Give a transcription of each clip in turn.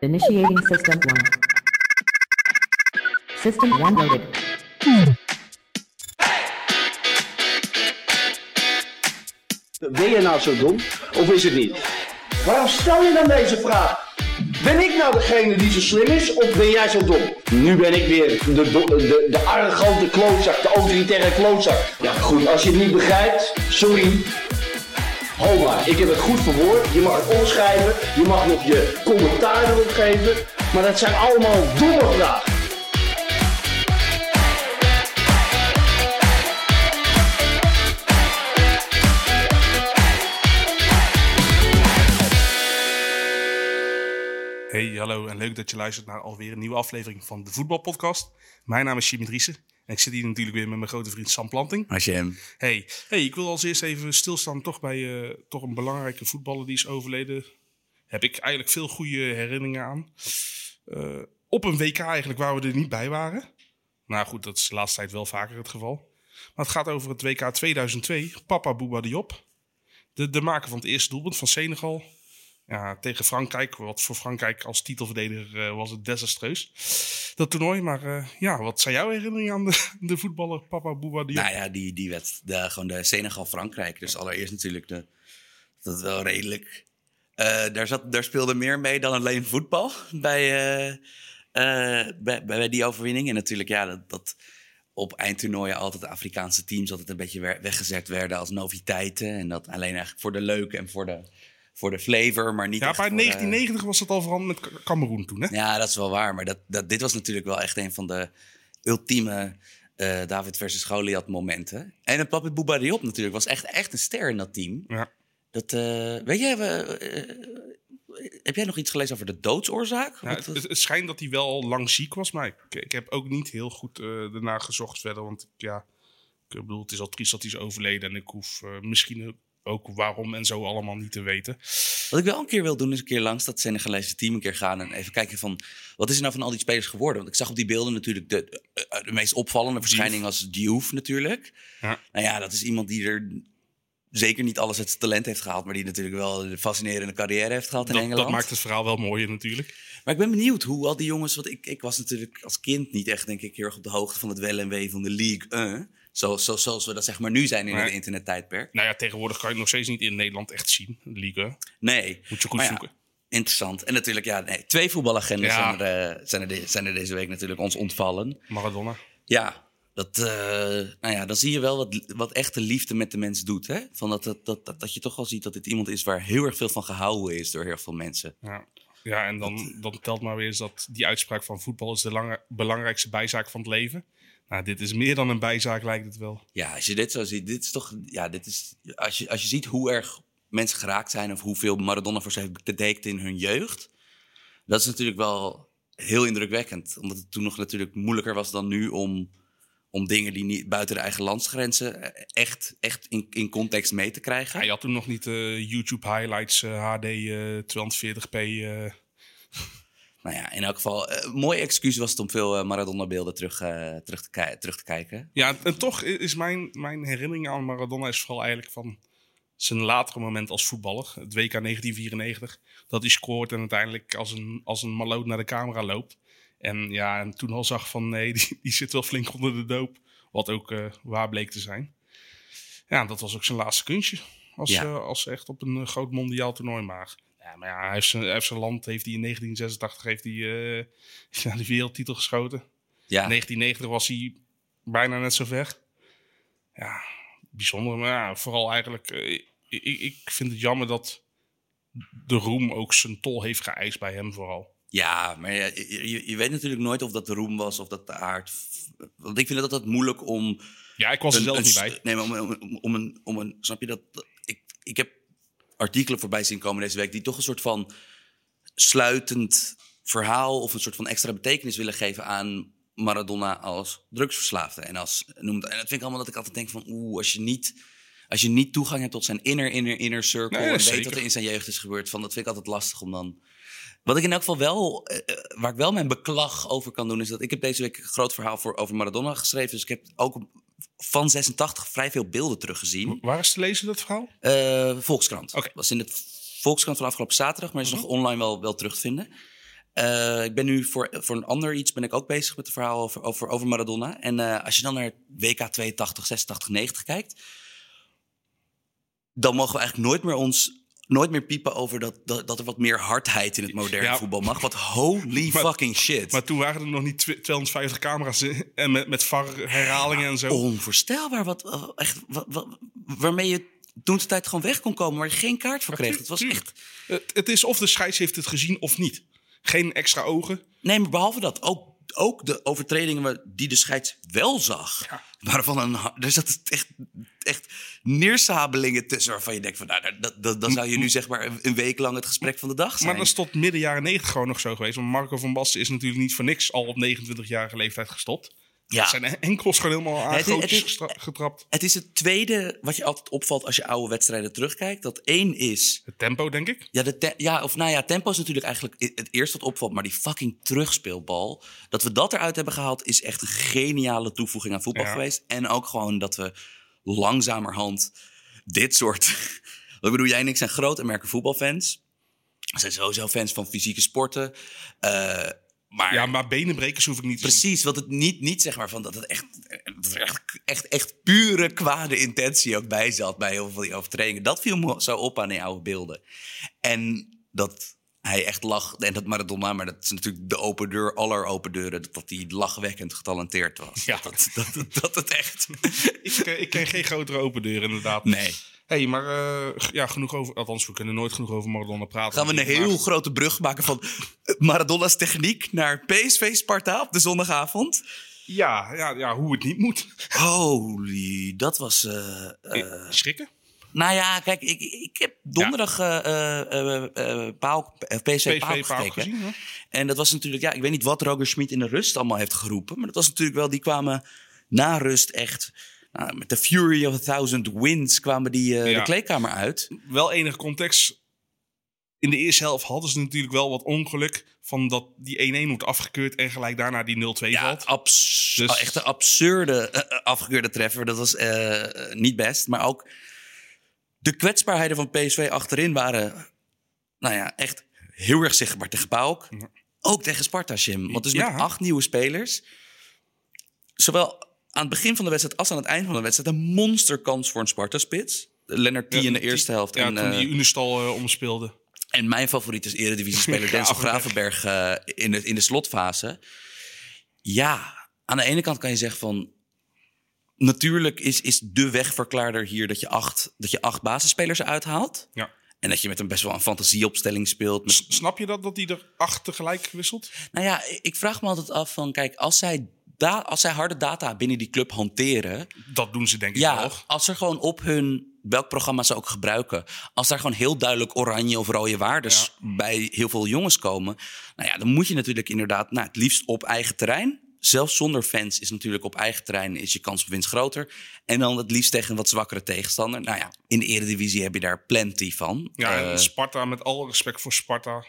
Initiating system 1. System 1 loaded. Ben je nou zo dom of is het niet? Waarom stel je dan deze vraag? Ben ik nou degene die zo slim is of ben jij zo dom? Nu ben ik weer de, de, de arrogante klootzak, de autoritaire klootzak. Ja goed, als je het niet begrijpt, sorry. Ho maar, ik heb het goed verwoord. Je mag het omschrijven, je mag nog je commentaar erop geven. Maar dat zijn allemaal domme vragen. Hey, hallo en leuk dat je luistert naar alweer een nieuwe aflevering van de Voetbalpodcast. Mijn naam is Jimmy Driessen en ik zit hier natuurlijk weer met mijn grote vriend Sam Planting. Als je hem. Hey, hey ik wil als eerst even stilstaan toch bij eh, toch een belangrijke voetballer die is overleden. Heb ik eigenlijk veel goede herinneringen aan. Eh, op een WK eigenlijk waar we er niet bij waren. Nou goed, dat is de laatste tijd wel vaker het geval. Maar het gaat over het WK 2002. Papa Bouba Diop. De, de maker van het eerste doelpunt van Senegal. Ja, tegen Frankrijk. Wat voor Frankrijk als titelverdediger eh, was het desastreus. Dat toernooi. Maar eh, ja, wat zijn jouw herinneringen aan de, de voetballer Papa Bouba Diop? Nou ja, die, die werd de, gewoon de Senegal-Frankrijk. Dus allereerst natuurlijk de, dat wel redelijk. Eh, daar, zat, daar speelde meer mee dan alleen voetbal bij, bij, bij die overwinning. En natuurlijk, ja, dat, dat op eindtoernooien altijd de Afrikaanse teams altijd een beetje weggezet werden als noviteiten. En dat alleen eigenlijk voor de leuk en voor de, voor de flavor, maar niet Ja, bij voor de- 1990 was het al veranderd met Cameroen toen, hè? Ja, dat is wel waar. Maar dat, dat, dit was natuurlijk wel echt een van de ultieme eh, David versus Goliath momenten. En het Papi Bouba Diop natuurlijk was echt, echt een ster in dat team. Ja. Dat, eh, weet je, we, eh, heb jij nog iets gelezen over de doodsoorzaak? Het, schijnt dat hij wel al lang ziek was, maar ik, ik heb ook niet heel goed eh daarna gezocht verder. Want ja, ik bedoel, het is al triest dat hij is overleden. En ik hoef eh, misschien ook waarom en zo allemaal niet te weten. Wat ik wel een keer wil doen, is een keer langs dat Senegalese team een keer gaan en even kijken van wat is er nou van al die spelers geworden? Want ik zag op die beelden natuurlijk de, eh, de meest opvallende verschijning als Diouf natuurlijk. Ja. Nou ja, dat is iemand die er zeker niet alles uit zijn talent heeft gehaald, maar die natuurlijk wel een fascinerende carrière heeft gehad in Dat, Engeland. dat maakt het verhaal wel mooier natuurlijk. Maar ik ben benieuwd hoe al die jongens, want ik, ik was natuurlijk als kind niet echt denk ik heel erg op de hoogte van het wel en wee van de League 1. Zo, zo, zoals we dat zeg maar nu zijn in Nee. het internettijdperk. Nou ja, tegenwoordig kan je het nog steeds niet in Nederland echt zien. Liga. Nee. Moet je goed Maar ja, zoeken. Interessant. En natuurlijk, ja, nee, twee voetbalagendas Ja. zijn, er, eh, zijn, er de- zijn er deze week natuurlijk ons ontvallen. Maradona. Ja, dat, eh, nou ja, dan zie je wel wat, wat echte liefde met de mens doet. Hè? Van dat, dat, dat, dat, dat je toch wel ziet dat dit iemand is waar heel erg veel van gehouden is door heel veel mensen. Ja, ja en dan, dan telt maar weer eens dat die uitspraak van voetbal is de lange, belangrijkste bijzaak van het leven. Nou, dit is meer dan een bijzaak, lijkt het wel. Ja, als je dit zo ziet, dit is toch, ja, dit is, als je, als je ziet hoe erg mensen geraakt zijn of hoeveel Maradona voor ze heeft betekend in hun jeugd, dat is natuurlijk wel heel indrukwekkend. Omdat het toen nog natuurlijk moeilijker was dan nu om, om dingen die niet buiten de eigen landsgrenzen eh, echt, echt in, in context mee te krijgen. Ja, je had toen nog niet eh, YouTube highlights, HD eh 240p. Eh. Nou ja, in elk geval, eh, een mooi excuus was het om veel eh, Maradona-beelden terug, eh, terug, te terug te kijken. Ja, en toch is mijn, mijn herinnering aan Maradona is vooral eigenlijk van zijn latere moment als voetballer. Het WK 1994. Dat hij scoort en uiteindelijk als een, als een maloot naar de camera loopt. En ja, en toen al zag van nee, die, die zit wel flink onder de doop. Wat ook eh, waar bleek te zijn. Ja, dat was ook zijn laatste kunstje. Als, Ja. eh, als echt op een eh, groot mondiaal toernooi maar. Ja, maar ja, hij heeft zijn, hij heeft zijn land, heeft hij in 1986 heeft hij, eh, ja, de wereldtitel geschoten. Ja, 1990 was hij bijna net zo ver. Ja, bijzonder. Maar ja, vooral eigenlijk, eh, ik, ik vind het jammer dat de roem ook zijn tol heeft geëist bij hem vooral. Ja, maar ja, je, je- weet natuurlijk nooit of dat de roem was of dat de aard. Want ik vind het altijd moeilijk om. Ja, ik was er zelf een niet bij. Nee, maar om, om, om een, om een. Snap je dat? Ik, ik heb artikelen voorbij zien komen deze week die toch een soort van sluitend verhaal of een soort van extra betekenis willen geven aan Maradona als drugsverslaafde. En, als, noem het, en dat vind ik allemaal dat ik altijd denk van oeh, als je niet. Als je niet toegang hebt tot zijn inner, inner, inner circle. Nee, en weet zeker. wat er in zijn jeugd is gebeurd. Van, dat vind ik altijd lastig om dan. Wat ik in elk geval wel, eh, eh, waar ik wel mijn beklag over kan doen, is dat ik heb deze week een groot verhaal voor, over Maradona geschreven. Dus ik heb ook van 86 vrij veel beelden teruggezien. Waar is te lezen dat verhaal? Eh Volkskrant. Oké. was in het Volkskrant van afgelopen zaterdag, maar is nog online wel, wel terug te vinden. Ik ben nu voor, voor een ander iets ben ik ook bezig met het verhaal over, over, over Maradona. En als je dan naar WK 82, 86, 90 kijkt, dan mogen we eigenlijk nooit meer ons nooit meer piepen over dat, dat, dat er wat meer hardheid in het moderne Ja. voetbal mag. Wat holy Maar- fucking shit. Maar toen waren er nog niet tw- 250 camera's en met, met VAR herhalingen en zo. Onvoorstelbaar wat, wat- echt, wat, wat- waarmee je toen de tijd gewoon weg kon komen, waar je geen kaart voor kreeg. Het was echt. Het, het is of de scheids heeft het gezien of niet. Geen extra ogen. Nee, maar behalve dat, ook, ook de overtredingen die de scheids wel zag, Ja. waren van een. Er zat echt, echt neersabelingen tussen waarvan je denkt van, nou, dat, dat, dan zou je nu zeg maar een, week lang het gesprek van de dag zijn. Maar dat is tot midden jaren 90 gewoon nog zo geweest. Want Marco van Basten is natuurlijk niet voor niks al op 29-jarige leeftijd gestopt. Ja. Zijn enkels gewoon helemaal aan Het het is- getrapt. Het is het tweede wat je altijd opvalt als je oude wedstrijden terugkijkt. Dat één is Het tempo, denk ik. Ja, de ja, of nou ja, tempo is natuurlijk eigenlijk het eerste wat opvalt. Maar die fucking terugspeelbal. Dat we dat eruit hebben gehaald, is echt een geniale toevoeging aan voetbal Ja. geweest. En ook gewoon dat we langzamerhand dit soort. Ik bedoel, jij en ik zijn groot American voetbalfans. We zijn sowieso fans van fysieke sporten. Eh, maar Ja, maar benenbrekers hoef ik niet te. Precies, wat het niet, niet zeg maar van dat het echt, dat er echt, echt, echt pure kwade intentie ook bij zat bij heel veel van die overtredingen. Dat viel me zo op aan die oude beelden. En dat hij echt lag, en dat Maradona, maar dat is natuurlijk de open deur aller open deuren, dat hij lachwekkend getalenteerd was. Ja. Dat, dat, dat, dat het echt. Ik, eh, ik ken geen grotere open deur, inderdaad. Nee. hey, maar eh, ja, genoeg over... Althans, we kunnen nooit genoeg over Maradona praten. Gaan we een heel maar- grote brug maken van Maradona's techniek naar PSV Sparta op de zondagavond? Ja, ja, ja, hoe het niet moet. Holy, dat was. eh, eh, Schrikken? Nou ja, kijk, ik, ik heb donderdag eh, eh, Paal, eh, PSV, Paal gekeken. gezien? En dat was natuurlijk, ja, ik weet niet wat Roger Schmid in de rust allemaal heeft geroepen. Maar dat was natuurlijk wel, die kwamen na rust echt. nou, met de Fury of a Thousand Winds kwamen die Ja. de kleedkamer uit. Wel enige context. In de eerste helft hadden ze natuurlijk wel wat ongeluk. Van dat die 1-1 wordt afgekeurd en gelijk daarna die 0-2 Ja, valt. abs Dus- echt een absurde afgekeurde treffer. Dat was niet best. Maar ook de kwetsbaarheden van PSV achterin waren, nou ja, echt heel erg zichtbaar tegen PAOK. Ja. Ook tegen Sparta, Jim. Want dus Ja. met acht nieuwe spelers. Zowel aan het begin van de wedstrijd als aan het eind van de wedstrijd... een monsterkans voor een Sparta-spits. Lennart T in de die- eerste helft. Ja, en, toen eh, die Unistal eh omspeelde. en mijn favoriet is eredivisie-speler Denzel Gravenberg. Gravenberg eh, in, de, in de slotfase. Ja, aan de ene kant kan je zeggen van... Natuurlijk is, is de wegverklaarder hier dat je acht, dat je acht basisspelers uithaalt. Ja. En dat je met een best wel een fantasieopstelling speelt. Met, Snap je dat, dat hij er acht tegelijk wisselt? nou ja, ik vraag me altijd af van... Kijk, als zij, da als zij harde data binnen die club hanteren... Dat doen ze denk ik Ja, als er gewoon op hun welk programma ze ook gebruiken, als daar gewoon heel duidelijk oranje of rode waardes bij heel veel jongens komen, nou ja, dan moet je natuurlijk inderdaad, nou, het liefst op eigen terrein. Zelfs zonder fans is natuurlijk op eigen terrein is je kans op winst groter. En dan het liefst tegen een wat zwakkere tegenstander. Nou ja, in de Eredivisie heb je daar plenty van. Ja, Eh, Sparta, met alle respect voor Sparta,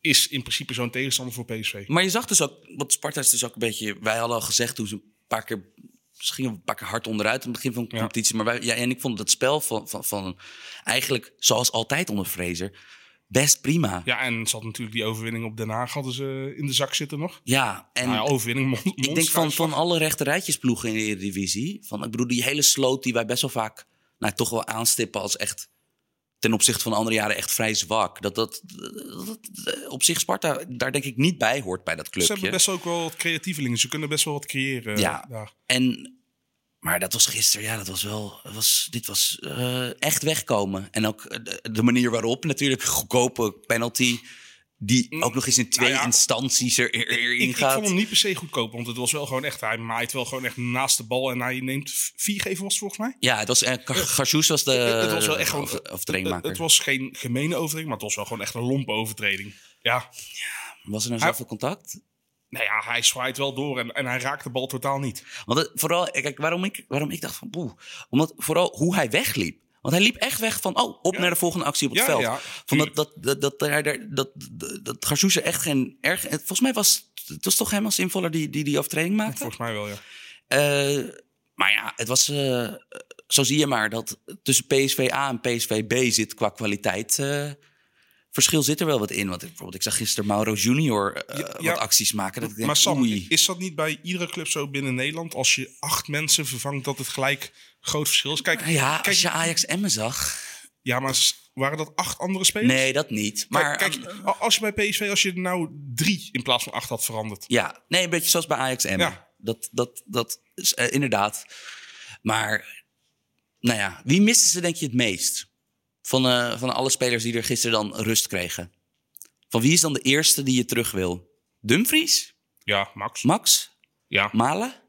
is in principe zo'n tegenstander voor PSV. Maar je zag dus ook, want Sparta is dus ook een beetje. Wij hadden al gezegd toen ze een paar keer. Ze gingen een paar keer hard onderuit in het begin van de Ja. competitie. Maar wij, ja, en ik vond het spel van, van, van. Eigenlijk zoals altijd onder Fraser. Best prima. Ja, Ja, en ze had natuurlijk die overwinning op Den Haag hadden ze in de zak zitten nog. en. nou ja, overwinning, ik denk van, van alle rechterrijtjesploegen in de Eredivisie. Van, ik bedoel, die hele sloot die wij best wel vaak. Nou, toch wel aanstippen als echt. Ten opzichte van andere jaren echt vrij zwak. Dat, dat, dat, dat- op zich Sparta daar denk ik niet bij hoort bij dat Ze clubje. hebben best ook wel wat creatievelingen. Ze kunnen best wel wat creëren. Ja. daar. En, maar dat was gisteren, ja, dat was wel. dat Was, dit was eh, echt wegkomen. En ook eh, de, de manier waarop, natuurlijk, goedkope penalty. Die ook nog eens in twee Nou ja, instanties er, er, erin Ik, ik gaat. vond hem niet per se goedkoop, want het was wel gewoon echt. Hij maait wel gewoon echt naast de bal en hij neemt vier geven was het volgens mij. Ja, het was. Uh, Garjous was de. het was wel echt gewoon. Het, het was geen gemene overtreding, maar het was wel gewoon echt een lompe overtreding. Ja, was er nou zoveel contact? Nou ja, hij zwaait wel door en, en hij raakt de bal totaal niet. Want het, vooral, kijk, waarom ik, waarom ik dacht van boe. Omdat vooral hoe hij wegliep. Want hij liep echt weg van, oh, op Ja. naar de volgende actie op het Ja, veld. ja, van dat, dat, dat, dat, dat, dat, dat echt geen erg... Volgens mij was het was toch hem als invaller die die, die overtreding maakte? Volgens mij wel, ja. Eh, maar ja, het was... eh, zo zie je maar dat tussen PSV A en PSV B zit qua kwaliteit... eh, verschil zit er wel wat in. Want ik, bijvoorbeeld, ik zag gisteren Mauro Junior eh, Ja, ja. wat acties maken. Dat ik denk, maar Sam, oei. is dat niet bij iedere club zo binnen Nederland? Als je acht mensen vervangt, dat het gelijk groot verschil is? Kijk, Ja, kijk als je Ajax Emmen zag. ja maar waren dat acht andere spelers? Nee, dat niet. Maar Kijk, kijk, a- als je bij PSV, als je er nou drie in plaats van acht had veranderd. Ja, nee, een beetje zoals bij Ajax Emmen. Ja. Dat, dat, dat is eh, inderdaad. Maar, nou ja, wie misten ze denk je het meest? Van, eh, van alle spelers die er gisteren dan rust kregen. Van wie is dan de eerste die je terug wil? Dumfries? Ja, Max. Max? ja. Malen?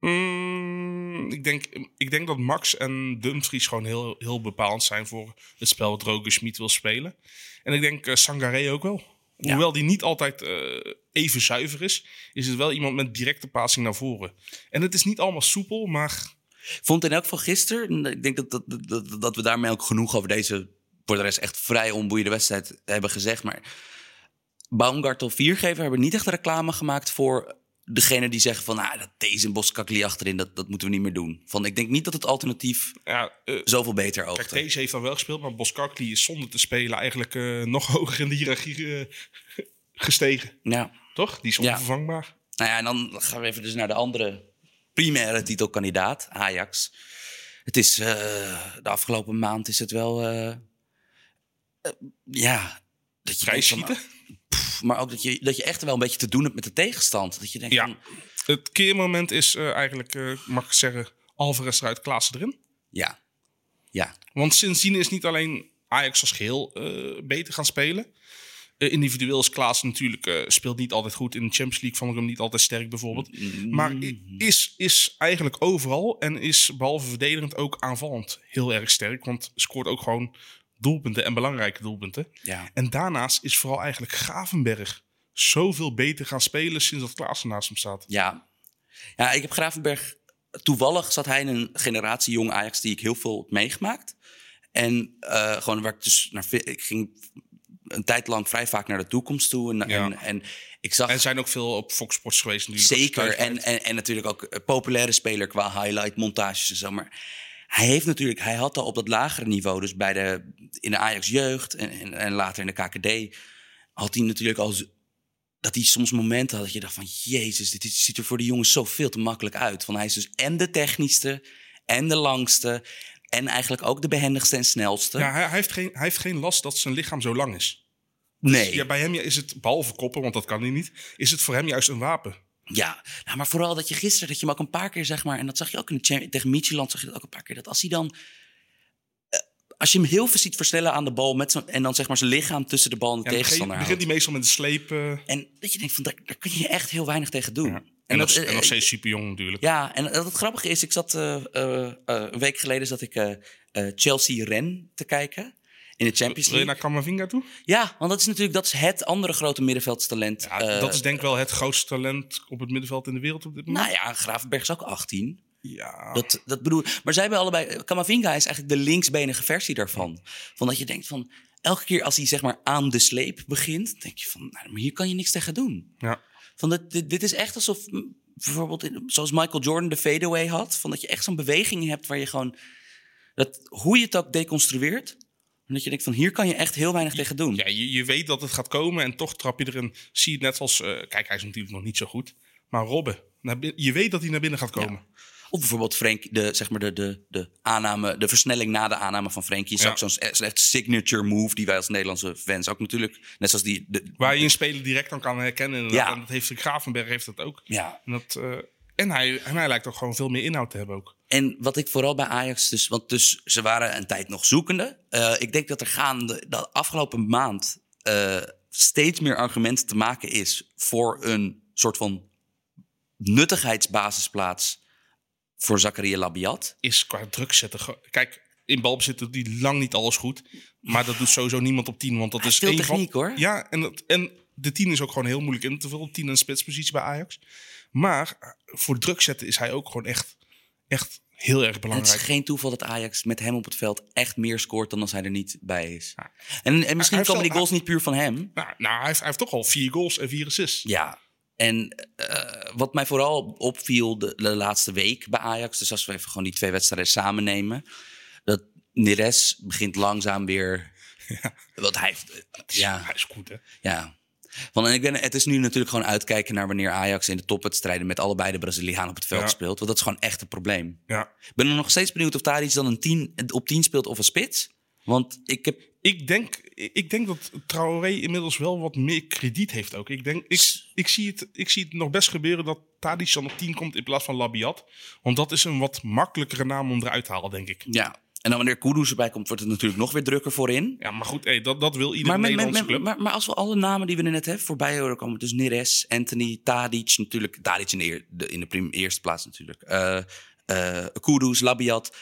Mm, ik, denk, ik denk dat Max en Dumfries gewoon heel, heel bepalend zijn voor het spel wat Roger Schmid wil spelen. En ik denk Sangaré ook wel. Ja. Hoewel die niet altijd eh, even zuiver is, is het wel iemand met directe passing naar voren. En het is niet allemaal soepel, maar Vond in elk geval gisteren, ik denk dat, dat, dat, dat we daarmee ook genoeg over deze voor de rest echt vrij onboeiende wedstrijd hebben gezegd. Maar Baumgartel viergever hebben niet echt reclame gemaakt voor degene die zeggen van nou, dat deze Boskakli achterin, dat, dat moeten we niet meer doen. Van, ik denk niet dat het alternatief ja, eh, zoveel beter Kijk, oogde. deze heeft dan wel gespeeld, maar Boskakli is zonder te spelen eigenlijk eh, nog hoger in de hiërarchie eh, gestegen. Ja. Toch? Die is Ja. onvervangbaar. Nou ja, en dan gaan we even dus naar de andere primaire titelkandidaat, Ajax. Het is eh, de afgelopen maand is het wel, eh, eh, ja, dat je Vrij van, pff, maar ook dat je, dat je echt wel een beetje te doen hebt met de tegenstand. Dat je denkt Ja. van, Het keermoment is eigenlijk, mag ik zeggen, Alvarez eruit, Klaassen erin. ja, ja, Want sindsdien is niet alleen Ajax als geheel eh, beter gaan spelen. Eh, individueel is Klaas natuurlijk, eh, speelt niet altijd goed. In de Champions League vond ik hem niet altijd sterk bijvoorbeeld. Maar i- is, is eigenlijk overal en is behalve verdedigend ook aanvallend heel erg sterk. Want scoort ook gewoon doelpunten en belangrijke doelpunten. ja. En daarnaast is vooral eigenlijk Gravenberg zoveel beter gaan spelen sinds dat Klaassen naast hem staat. Ja. ja, ik heb Gravenberg... Toevallig zat hij in een generatie jong Ajax die ik heel veel heb meegemaakt. En eh, gewoon waar ik dus naar... Ik ging een tijd lang vrij vaak naar de toekomst toe. En, Ja. en, en ik zag... En zijn ook veel op Fox Sports geweest natuurlijk. Zeker. En, en, en natuurlijk ook een populaire speler qua highlight montages en zo. Maar hij heeft natuurlijk, hij had al op dat lagere niveau, dus bij de, in de Ajax jeugd en, en, en later in de KKD, had hij natuurlijk al dat hij soms momenten had dat je dacht van jezus, dit ziet er voor die jongens zo veel te makkelijk uit. Van hij is dus en de technischste en de langste en eigenlijk ook de behendigste en snelste. Ja, hij, hij heeft geen, hij heeft geen last dat zijn lichaam zo lang is. nee. Ja, bij hem is het, behalve koppen, want dat kan hij niet, is het voor hem juist een wapen. Ja, nou, maar vooral dat je gisteren, dat je hem ook een paar keer, zeg maar, en dat zag je ook in de tegen Midtjylland, zag je dat ook een paar keer, dat als hij dan, eh, als je hem heel veel ziet versnellen aan de bal met zijn, en dan zeg maar zijn lichaam tussen de bal en de Ja, dan begin, tegenstander begint hij meestal met de sleep. eh, En dat je denkt van, daar, daar kun je echt heel weinig tegen doen. ja. En, nog, en nog eh, steeds super jong natuurlijk. Ja, en het grappige is, ik zat eh, eh, een week geleden zat ik Chelsea-Ren te kijken in de Champions Wil je League. naar Camavinga toe? Ja, want dat is natuurlijk dat is het andere grote middenveldstalent. Ja, dat is denk ik wel het grootste talent op het middenveld in de wereld op dit moment. nou ja, Gravenberg is ook 18. ja. Dat, dat bedoel, maar zij hebben allebei. Camavinga is eigenlijk de linksbenige versie daarvan. Van dat je denkt van. Elke keer als hij zeg maar aan de sleep begint, denk je van, nou, maar hier kan je niks tegen doen. ja. Van dit, dit, dit is echt alsof, bijvoorbeeld, in- zoals Michael Jordan de fadeaway had, van dat je echt zo'n beweging hebt waar je gewoon, dat, hoe je het ook deconstrueert, en dat je denkt van, hier kan je echt heel weinig tegen doen. Ja, je, je weet dat het gaat komen en toch trap je erin. Zie je het net als, eh, kijk, hij is natuurlijk nog niet zo goed. Maar Robben, je weet dat hij naar binnen gaat komen. Of bijvoorbeeld Frank, de, zeg maar de, de, de aanname, de versnelling na de aanname van Frenkie. Is Ja. ook zo'n echt signature move die wij als Nederlandse fans ook natuurlijk, net zoals die, de, Waar je een speler direct dan kan herkennen. Ja. En dat heeft Gravenberg heeft dat ook. ja, En, dat, eh, en, hij, en hij lijkt ook gewoon veel meer inhoud te hebben ook. En wat ik vooral bij Ajax dus, want dus ze waren een tijd nog zoekende. Eh, ik denk dat er gaande de afgelopen maand eh, steeds meer argumenten te maken is voor een soort van nuttigheidsbasisplaats voor Zakaria Labiat. Is qua druk zetten. Kijk, in balbezit doet hij lang niet alles goed. Maar dat doet sowieso niemand op 10. Want dat is veel één van- techniek, hoor. Ja, en, dat, en de 10 is ook gewoon heel moeilijk in te vullen. 10 en spitspositie bij Ajax. Maar eh, voor druk zetten is hij ook gewoon echt, echt heel erg En het belangrijk. is geen toeval dat Ajax met hem op het veld echt meer scoort dan als hij er niet bij is. En, en misschien komen die goals niet puur van hem. Nou, nou hij, heeft, hij heeft toch al vier goals en vier assists. Ja, en eh, wat mij vooral opviel de, de laatste week bij Ajax, dus als we even gewoon die twee wedstrijden samen nemen, dat Neres begint langzaam weer Want hij heeft... Ja, Hij is goed, hè? ja. Want en ik ben, het is nu natuurlijk gewoon uitkijken naar wanneer Ajax in de topwedstrijden met allebei de Brazilianen op het veld Ja. speelt. Want dat is gewoon echt een probleem. Ja. Ik ben nog steeds benieuwd of Tadic dan een 10 op 10 speelt of een spits. Want ik heb Ik denk, ik denk dat Traoré inmiddels wel wat meer krediet heeft ook. Ik, denk, ik, ik, zie het, ik zie het nog best gebeuren dat Tadic dan op 10 komt in plaats van Labiat. Want dat is een wat makkelijkere naam om eruit te halen, denk ik. Ja, en dan wanneer Kudus erbij komt, wordt het natuurlijk nog weer drukker voorin. Ja, maar goed, hey, dat, dat wil iedere Maar, Nederlandse club. maar, maar als we alle namen die we net hebben voorbij horen komen, dus Neres, Anthony, Tadic natuurlijk, Tadic in de, eer- de- in de prim- eerste plaats natuurlijk, eh eh, Kudus, Labiat,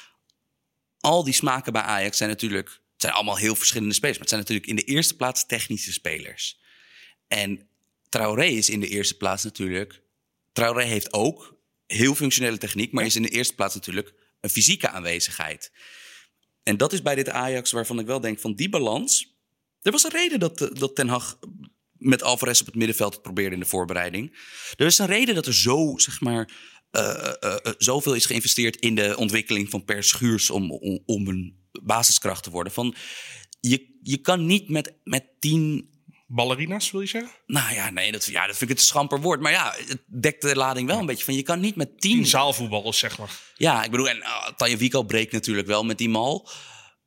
al die smaken bij Ajax zijn natuurlijk, zijn allemaal heel verschillende spelers, maar het zijn natuurlijk in de eerste plaats technische spelers. En Traoré is in de eerste plaats natuurlijk, Traoré heeft ook heel functionele techniek, maar is in de eerste plaats natuurlijk een fysieke aanwezigheid. En dat is bij dit Ajax waarvan ik wel denk van die balans. Er was een reden dat, eh, dat Ten Hag met Alvarez op het middenveld het probeerde in de voorbereiding. Er is een reden dat er zo, zeg maar, eh, eh, zoveel is geïnvesteerd in de ontwikkeling van Per Schuurs om, om, om een basiskracht te worden. Van, je, je kan niet met, met tien Ballerina's, wil je zeggen? nou ja, nee, dat, ja, dat vind ik het een schamper woord. Maar ja, het dekt de lading wel een beetje van. Je kan niet met tien... Tien zaalvoetballers, zeg maar. Ja, ik bedoel, en uh, Tanja Vico breekt natuurlijk wel met die mal.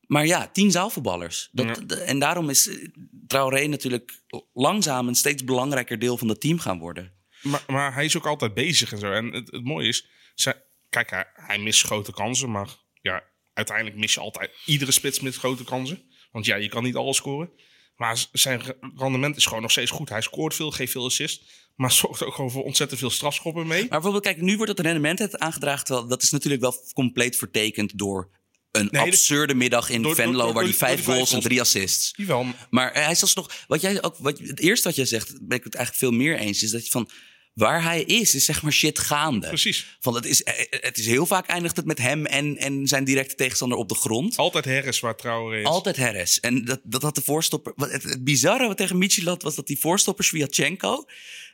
Maar ja, tien zaalvoetballers. Dat, Ja. d- En daarom is eh, Traoré natuurlijk langzaam een steeds belangrijker deel van het team gaan worden. Maar, maar hij is ook altijd bezig en zo. En het, het mooie is, zij- kijk, hij, hij mist grote kansen, maar ja, uiteindelijk mis je altijd iedere spits met grote kansen. Want ja, je kan niet alles scoren. Maar zijn re- rendement is gewoon nog steeds goed. Hij scoort veel, geeft veel assist, maar zorgt ook gewoon voor ontzettend veel strafschoppen mee. Maar bijvoorbeeld, kijk, nu wordt het rendement het aangedragen. Terwijl dat is natuurlijk wel compleet vertekend door een Nee, absurde middag in door- Venlo... door- waar hij vijf die vijf goals en drie assists. Jawel, Maar hij is alsnog. Wat jij ook, wat, het eerste wat jij zegt, ben ik het eigenlijk veel meer eens. Is dat je van. Waar hij is, is zeg maar shit gaande. precies. Van het, is, eh, het is heel vaak eindigt het met hem en, en zijn directe tegenstander op de grond. Altijd Harris waar Traoré is. Altijd Harris. En dat, dat had de voorstopper. Het, het bizarre wat tegen Michelat was dat die voorstopper Sviatchenko.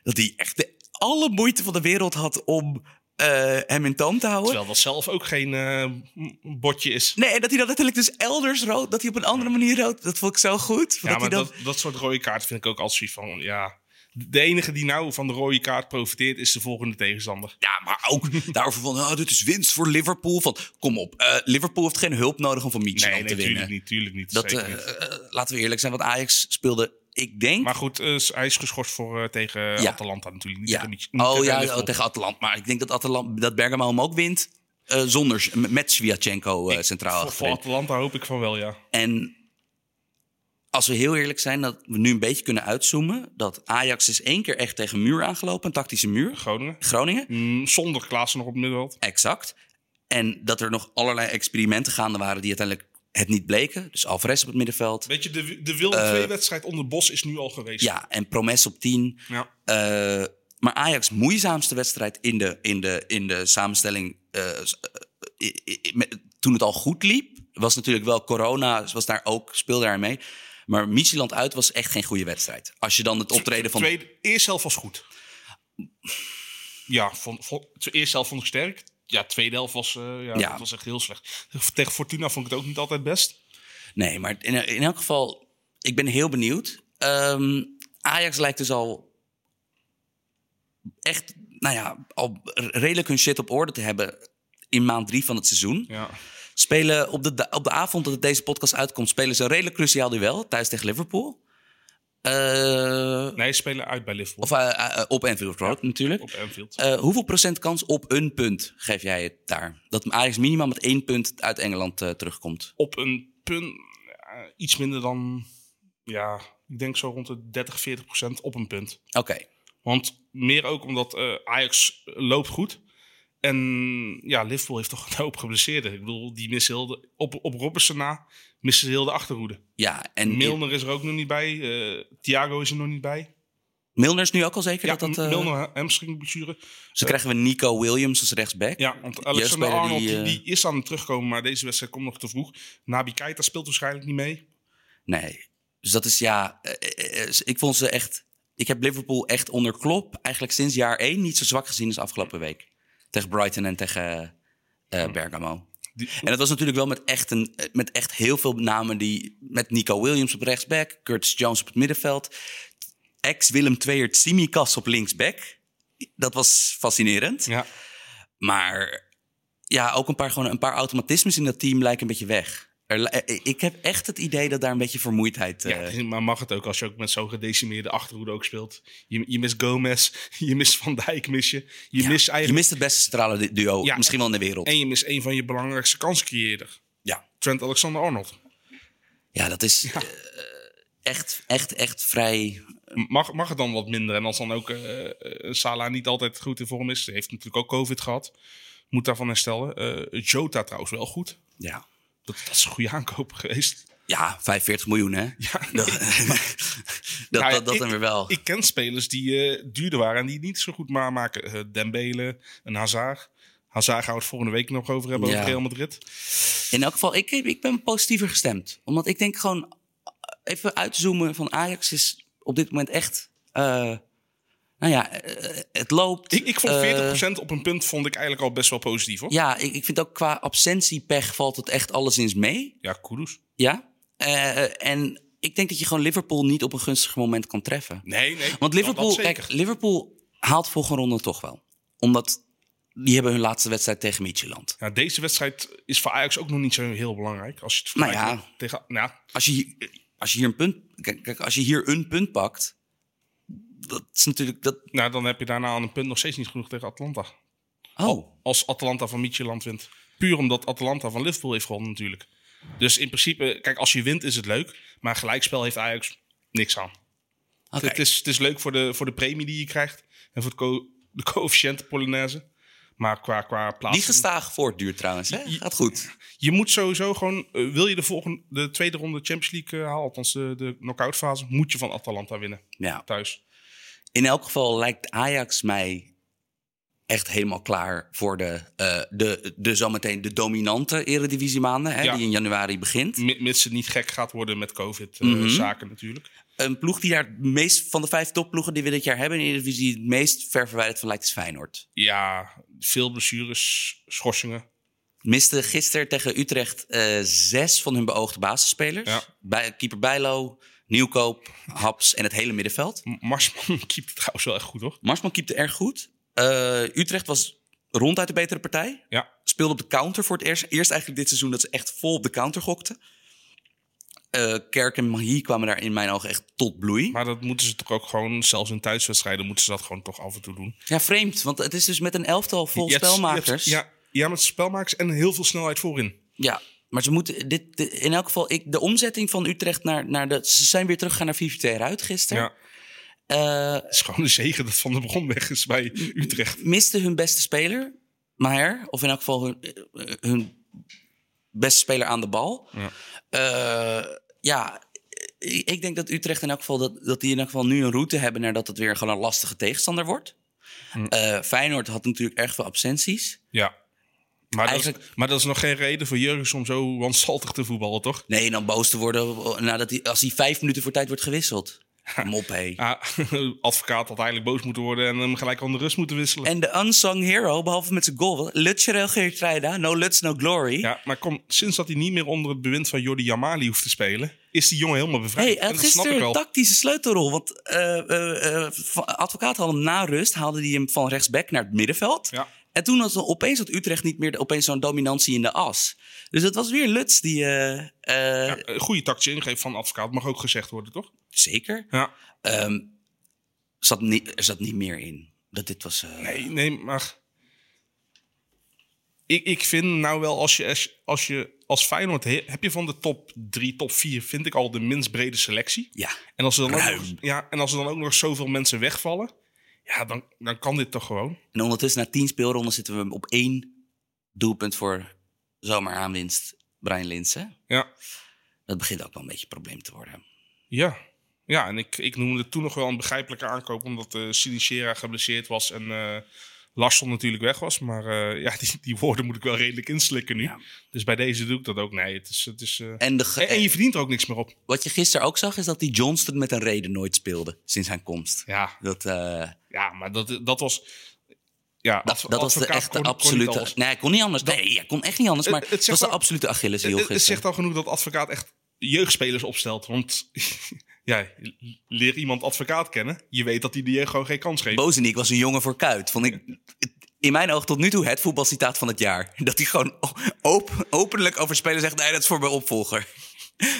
dat hij echt de, alle moeite van de wereld had om eh, hem in toom te houden. Terwijl dat zelf ook geen eh, m- botje is. Nee, en dat hij dan uiteindelijk dus elders rood. Dat hij op een andere manier rood. Dat vond ik zo goed. Ja, dat maar dat, dat soort rode kaarten vind ik ook als van, ja... De enige die nou van de rode kaart profiteert is de volgende tegenstander. Ja, maar ook daarover van, oh, dit is winst voor Liverpool. Van, kom op, eh, Liverpool heeft geen hulp nodig om van Mietjeland Nee, nee, te winnen. tuurlijk niet, tuurlijk niet. Dat, zeker eh, niet. eh, laten we eerlijk zijn, want Ajax speelde, ik denk... Maar goed, eh, hij is geschorst voor tegen Ja. Atalanta natuurlijk. Niet ja. tegen, Mietj- niet Oh tegen ja, Liverpool. oh, tegen Atalanta. Maar ik denk dat, Atalanta, dat Bergamo hem ook wint eh, zonder, met Sviatchenko centraal voor, voor. Atalanta hoop ik van wel, ja. En als we heel eerlijk zijn, dat we nu een beetje kunnen uitzoomen... dat Ajax is één keer echt tegen een muur aangelopen, een tactische muur. Groningen. Groningen. Mm, zonder Klaassen nog op het middenveld. Exact. En dat er nog allerlei experimenten gaande waren die uiteindelijk het niet bleken. Dus Alvarez op het middenveld. Weet je, de, de wilde Eh, twee wedstrijd onder Bos is nu al geweest. Ja, en Promes op 10. Ja. Eh, maar Ajax moeizaamste wedstrijd in de, in de, in de samenstelling... eh, eh, toen het al goed liep, was natuurlijk wel corona, was daar ook, speelde daar mee. Maar Micheland uit was echt geen goede wedstrijd. Als je dan het optreden van... Tweede, eerste helft was goed. Ja, vond, vond, de eerste helft vond ik sterk. Ja, tweede helft was, eh, ja, was echt heel slecht. Tegen Fortuna vond ik het ook niet altijd best. Nee, maar in, in elk geval, ik ben heel benieuwd. Ehm, Ajax lijkt dus al echt, nou ja, al redelijk hun shit op orde te hebben in maand drie van het seizoen. Ja. Spelen op de, op de avond dat deze podcast uitkomt, spelen ze een redelijk cruciaal duel thuis tegen Liverpool. Eh, Nee, spelen uit bij Liverpool. Of eh, eh, op Anfield Road natuurlijk. op Anfield. Hoeveel procent kans op een punt geef jij het daar? Dat Ajax minimaal met één punt uit Engeland terugkomt. op een punt, iets minder dan, ja, ik denk zo rond de 30, 40 procent op een punt. Oké. Want meer ook omdat Ajax loopt goed. En ja, Liverpool heeft toch een hoop geblesseerden. Ik bedoel, die missen heel de, op, op Robertson na missen ze heel de achterhoede. Ja, en Milner is er ook nog niet bij. eh, Thiago is er nog niet bij. Milner is nu ook al zeker Ja, dat dat... eh, Milner hamstringblessure. Dus dan krijgen we Nico Williams als rechtsback. Ja, want Alexander Arnold die, eh, die is aan het terugkomen, maar deze wedstrijd komt nog te vroeg. Nabi Keita speelt waarschijnlijk niet mee. Nee. Dus dat is ja... ik vond ze echt... Ik heb Liverpool echt onder Klopp eigenlijk sinds jaar één niet zo zwak gezien als afgelopen week. Tegen Brighton en tegen eh, Bergamo. Die- En dat was natuurlijk wel met echt, een, met echt heel veel namen die... Met Nico Williams op rechtsback, Curtis Jones op het middenveld... Ex-Willem Tweert Simikas op linksback. Dat was fascinerend. ja. Maar ja, ook een paar, gewoon een paar automatismes in dat team lijken een beetje weg. Er, eh, ik heb echt het idee dat daar een beetje vermoeidheid... Ja, maar mag het ook als je ook met zo'n gedecimeerde achterhoede ook speelt. Je, je mist Gomez, je mist Van Dijk mis je. Je ja, mist je eigenlijk... mist het beste centrale du- duo, Ja. misschien wel in de wereld. En je mist een van je belangrijkste kanscreëerder. Ja. Trent Alexander-Arnold. Ja, dat is eh, echt, echt, echt vrij. Mag, mag het dan wat minder? En als dan ook eh, Salah niet altijd goed in vorm is. Heeft natuurlijk ook COVID gehad. Moet daarvan herstellen. Jota trouwens wel goed. Ja. Dat, dat is een goede aankoop geweest. ja, 45 miljoen, hè? Ja, Dat, dat, Nou ja, dat, dat ik- dan weer wel. Ik ken spelers die eh, duurder waren en die niet zo goed maar maken. Eh, Dembele, een Hazard. Hazard gaan we het volgende week nog over hebben, Ja. over Real Madrid. In elk geval, ik, ik ben positiever gestemd. Omdat ik denk gewoon, even uitzoomen van Ajax is op dit moment echt... eh, nou ja, eh, het loopt. Ik, ik vond eh, 40% op een punt vond ik eigenlijk al best wel positief hoor. ja, ik, ik vind ook qua absentiepech valt het echt alleszins mee. Ja, kudos. Ja. Eh, en ik denk dat je gewoon Liverpool niet op een gunstig moment kan treffen. Nee, nee. Want Liverpool, dat, dat zeker. kijk, Liverpool haalt volgende ronde toch wel. Omdat die hebben hun laatste wedstrijd tegen Midtjylland. Ja, deze wedstrijd is voor Ajax ook nog niet zo heel belangrijk. Als je het Nou ja. tegen... Nou, Als je, als je hier een punt, kijk, als je hier een punt pakt, dat is natuurlijk dat. nou, dan heb je daarna aan een punt nog steeds niet genoeg tegen Atlanta. Oh, Als Atalanta van Midtjylland wint. Puur omdat Atalanta van Liverpool heeft gewonnen natuurlijk. Dus in principe, kijk, als je wint is het leuk. Maar gelijkspel heeft Ajax niks aan. Het, is, het is leuk voor de, voor de premie die je krijgt. En voor co- de coëfficiënt Polonaise. Maar qua, qua Die plaats. gestaag voortduurt trouwens, hè? Gaat goed. Je moet sowieso gewoon, eh, wil je de volgende, de tweede ronde Champions League eh, halen, althans de, de knock-out fase, moet je van Atalanta winnen Ja. thuis. In elk geval lijkt Ajax mij echt helemaal klaar voor de, eh, de, de zometeen de dominante eredivisiemaanden, hè, Ja. die in januari begint. Mi- Mits het niet gek gaat worden met COVID-zaken natuurlijk. Een ploeg die daar het meest van de vijf topploegen die we dit jaar hebben in de Eredivisie het meest ver verwijderd van lijkt is Feyenoord. Ja, veel blessures, schorsingen. Miste gisteren tegen Utrecht eh, zes van hun beoogde basisspelers. Ja. Bij, keeper Bijlo, Nieuwkoop, Haps en het hele middenveld. M- Marsman keept het trouwens wel echt goed hoor. Marsman keepte erg goed. Eh, Utrecht was ronduit de betere partij. Ja, Speelde op de counter voor het eerst. Eerst eigenlijk dit seizoen dat ze echt vol op de counter gokten. Eh, Kerk en Mahi kwamen daar in mijn ogen echt tot bloei. maar dat moeten ze toch ook gewoon, zelfs in thuiswedstrijden, moeten ze dat gewoon toch af en toe doen. Ja, vreemd. Want het is dus met een elftal vol spelmakers. ja, ja, met spelmakers en heel veel snelheid voorin. Ja, maar ze moeten dit, dit- in elk geval ik, de omzetting van Utrecht naar, naar de. Ze zijn weer teruggegaan naar 4-2 eruit gisteren. Ja, Eh, het is gewoon een zegen dat Van der Bron weg is bij Utrecht. miste hun beste speler, Maier, of in elk geval hun, eh, hun beste speler aan de bal. Ja. Eh, ja, ik denk dat Utrecht in elk geval dat, dat die in elk geval nu een route hebben naar dat het weer gewoon een lastige tegenstander wordt. Hm. Feyenoord had natuurlijk erg veel absenties. Ja. Maar, dat Eigenlijk- is, maar dat is nog geen reden voor Jurgens om zo wanstaltig te voetballen, toch? Nee, dan boos te worden nadat hij, als hij vijf minuten voor tijd wordt gewisseld. Mop, hé. Advocaat had eigenlijk boos moeten worden en hem gelijk de rust moeten wisselen. En de unsung hero, behalve met zijn goal, Lutjerel Geertruida, no Luts, no glory. Ja, maar kom, sinds dat hij niet meer onder het bewind van Jordi Jamali hoeft te spelen, is die jongen helemaal bevrijd. Hey, hij En had dat gisteren een tactische sleutelrol. Want eh, eh, eh, advocaat had hem na rust, haalde hij hem van rechtsback naar het middenveld. Ja. En toen had ze opeens had Utrecht niet meer opeens zo'n dominantie in de as. Dus het was weer Luts die... Ja, een goede tactische ingreep van advocaat mag ook gezegd worden, toch? Zeker. Ja. Ehm, zat niet, er zat niet meer in. Dat dit was... eh, Nee, nee, maar... Ik, ik vind nou wel, als je als, je, als Feyenoord... he- heb je van de top 3, top 4, vind ik al de minst brede selectie. Ja. En als er dan, Ruim. ja, en als er dan ook nog zoveel mensen wegvallen... Ja, dan, dan kan dit toch gewoon. En ondertussen na tien speelronden zitten we op één doelpunt voor zomeraanwinst Brian Linsen. Ja, Dat begint ook wel een beetje een probleem te worden. ja. ja en ik, ik noemde het toen nog wel een begrijpelijke aankoop... omdat uh, Sinistera geblesseerd was en eh Larsson natuurlijk weg was. Maar eh, ja, die, die woorden moet ik wel redelijk inslikken nu. Ja. Dus bij deze doe ik dat ook. Nee, het is... Het is eh, En, de ge- en, en je verdient er ook niks meer op. wat je gisteren ook zag, is dat die Johnston met een reden nooit speelde sinds zijn komst. Ja, Dat, eh, Ja, maar dat, dat was. Ja, Dat, was de echte kon- absolute... nee, hij kon niet anders. nee, hij kon echt niet anders. Maar het was de absolute Achilleshiel Het, het zegt al genoeg dat advocaat echt jeugdspelers opstelt. Want ja, leer iemand advocaat kennen. Je weet dat hij jeugd gewoon geen kans geeft. Bozeniek was een jongen voor kuit. Vond ik in mijn oog tot nu toe het voetbalcitaat van het jaar. Dat hij gewoon op, openlijk over spelen zegt... nee, dat is voor mijn opvolger.